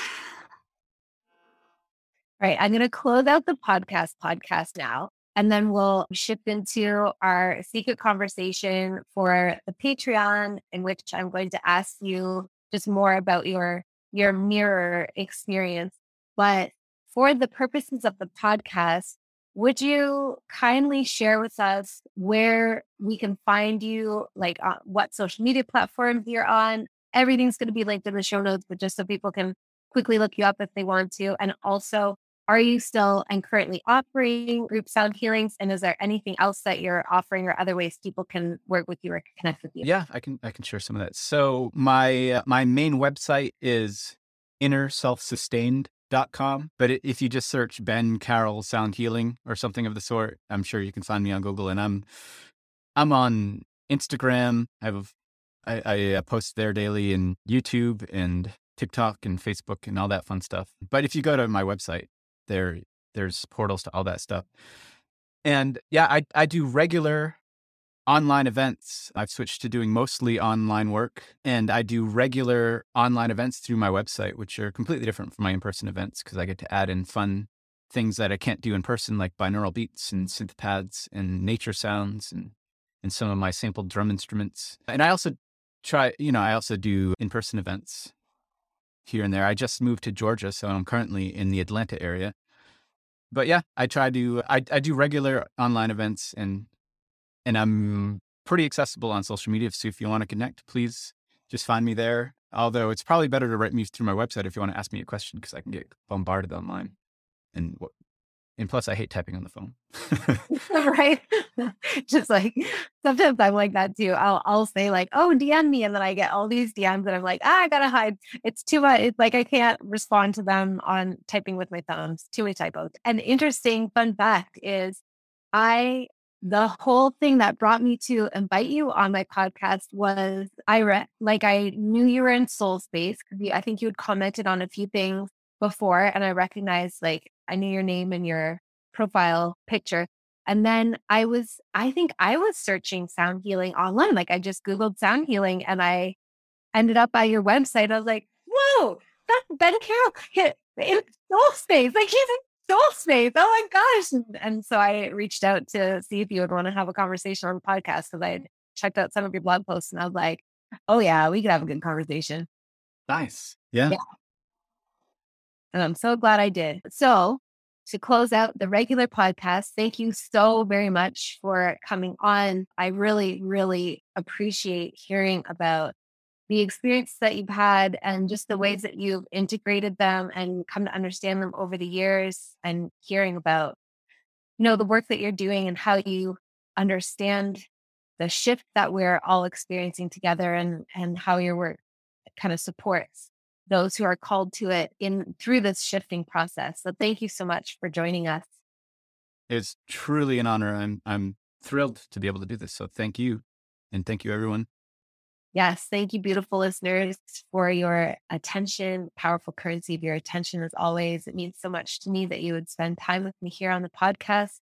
S1: right i'm going to close out the podcast podcast now and then we'll shift into our secret conversation for the Patreon, in which I'm going to ask you just more about your your mirror experience. But for the purposes of the podcast, would you kindly share with us where we can find you, like uh, what social media platforms you're on? Everything's going to be linked in the show notes, but just so people can quickly look you up if they want to. And also, are you still and currently offering group sound healings? And is there anything else that you're offering or other ways people can work with you or connect with you?
S2: Yeah, I can I can share some of that. So my uh, my main website is innerselfsustained.com. But if you just search Ben Carroll Sound Healing or something of the sort, I'm sure you can find me on Google. And I'm I'm on Instagram. I have I, I uh, post there daily and YouTube and TikTok and Facebook and all that fun stuff. But if you go to my website, there there's portals to all that stuff. And yeah, I I do regular online events. I've switched to doing mostly online work and I do regular online events through my website, which are completely different from my in-person events because I get to add in fun things that I can't do in person, like binaural beats and synth pads and nature sounds and, and some of my sampled drum instruments. And I also try, you know, I also do in-person events here and there. I just moved to Georgia, so I'm currently in the Atlanta area. But yeah, I try to I, I do regular online events and and I'm pretty accessible on social media. So if you want to connect, please just find me there. Although it's probably better to write me through my website if you want to ask me a question because I can get bombarded online. And what and plus, I hate typing on the phone.
S1: right. Just like sometimes I'm like that too. I'll I'll say like, oh, DM me, and then I get all these DMs, and I'm like, ah, I gotta hide. It's too much. It's like I can't respond to them on typing with my thumbs. Too many typos. An interesting fun fact is, I the whole thing that brought me to invite you on my podcast was I read like I knew you were in soul space because I think you had commented on a few things before, and I recognized like I knew your name and your profile picture. And then I was, I think I was searching sound healing online. Like I just Googled sound healing and I ended up by your website. I was like, whoa, that's Ben Carroll in soul space. Like he's in space. Oh my gosh. And, and so I reached out to see if you would want to have a conversation on the podcast because I had checked out some of your blog posts and I was like, oh yeah, we could have a good conversation.
S2: Nice. Yeah. yeah.
S1: And I'm so glad I did. So, to close out the regular podcast, thank you so very much for coming on. I really, really appreciate hearing about the experience that you've had and just the ways that you've integrated them and come to understand them over the years and hearing about you know the work that you're doing and how you understand the shift that we're all experiencing together and and how your work kind of supports those who are called to it in through this shifting process. So thank you so much for joining us.
S2: It's truly an honor. I'm I'm thrilled to be able to do this. So thank you. And thank you everyone.
S1: Yes, thank you, beautiful listeners, for your attention, powerful currency of your attention as always. It means so much to me that you would spend time with me here on the podcast.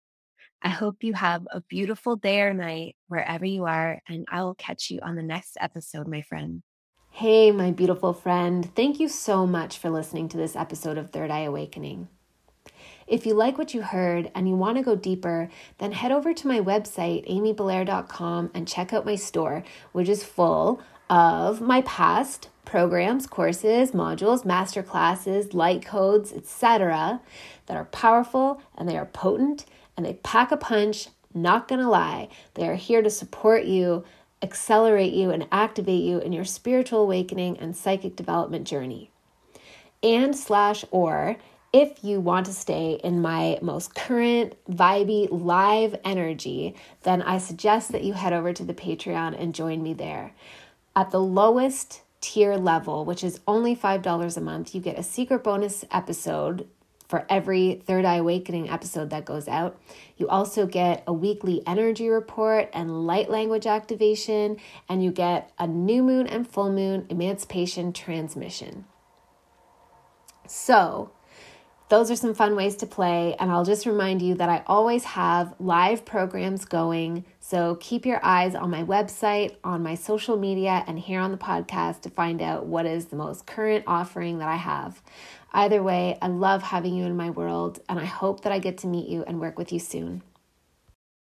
S1: I hope you have a beautiful day or night wherever you are, and I will catch you on the next episode, my friend.
S3: Hey, my beautiful friend. Thank you so much for listening to this episode of Third Eye Awakening. If you like what you heard and you want to go deeper, then head over to my website, amybelair.com, and check out my store, which is full of my past programs, courses, modules, master classes, light codes, etc., that are powerful and they are potent and they pack a punch. Not gonna lie, they are here to support you accelerate you and activate you in your spiritual awakening and psychic development journey. And slash or if you want to stay in my most current, vibey, live energy, then I suggest that you head over to the Patreon and join me there. At the lowest tier level, which is only $5 a month, you get a secret bonus episode for every Third Eye Awakening episode that goes out. You also get a weekly energy report and light language activation, and you get a new moon and full moon emancipation transmission. So, those are some fun ways to play. And I'll just remind you that I always have live programs going. So keep your eyes on my website, on my social media, and here on the podcast to find out what is the most current offering that I have. Either way, I love having you in my world, and I hope that I get to meet you and work with you soon.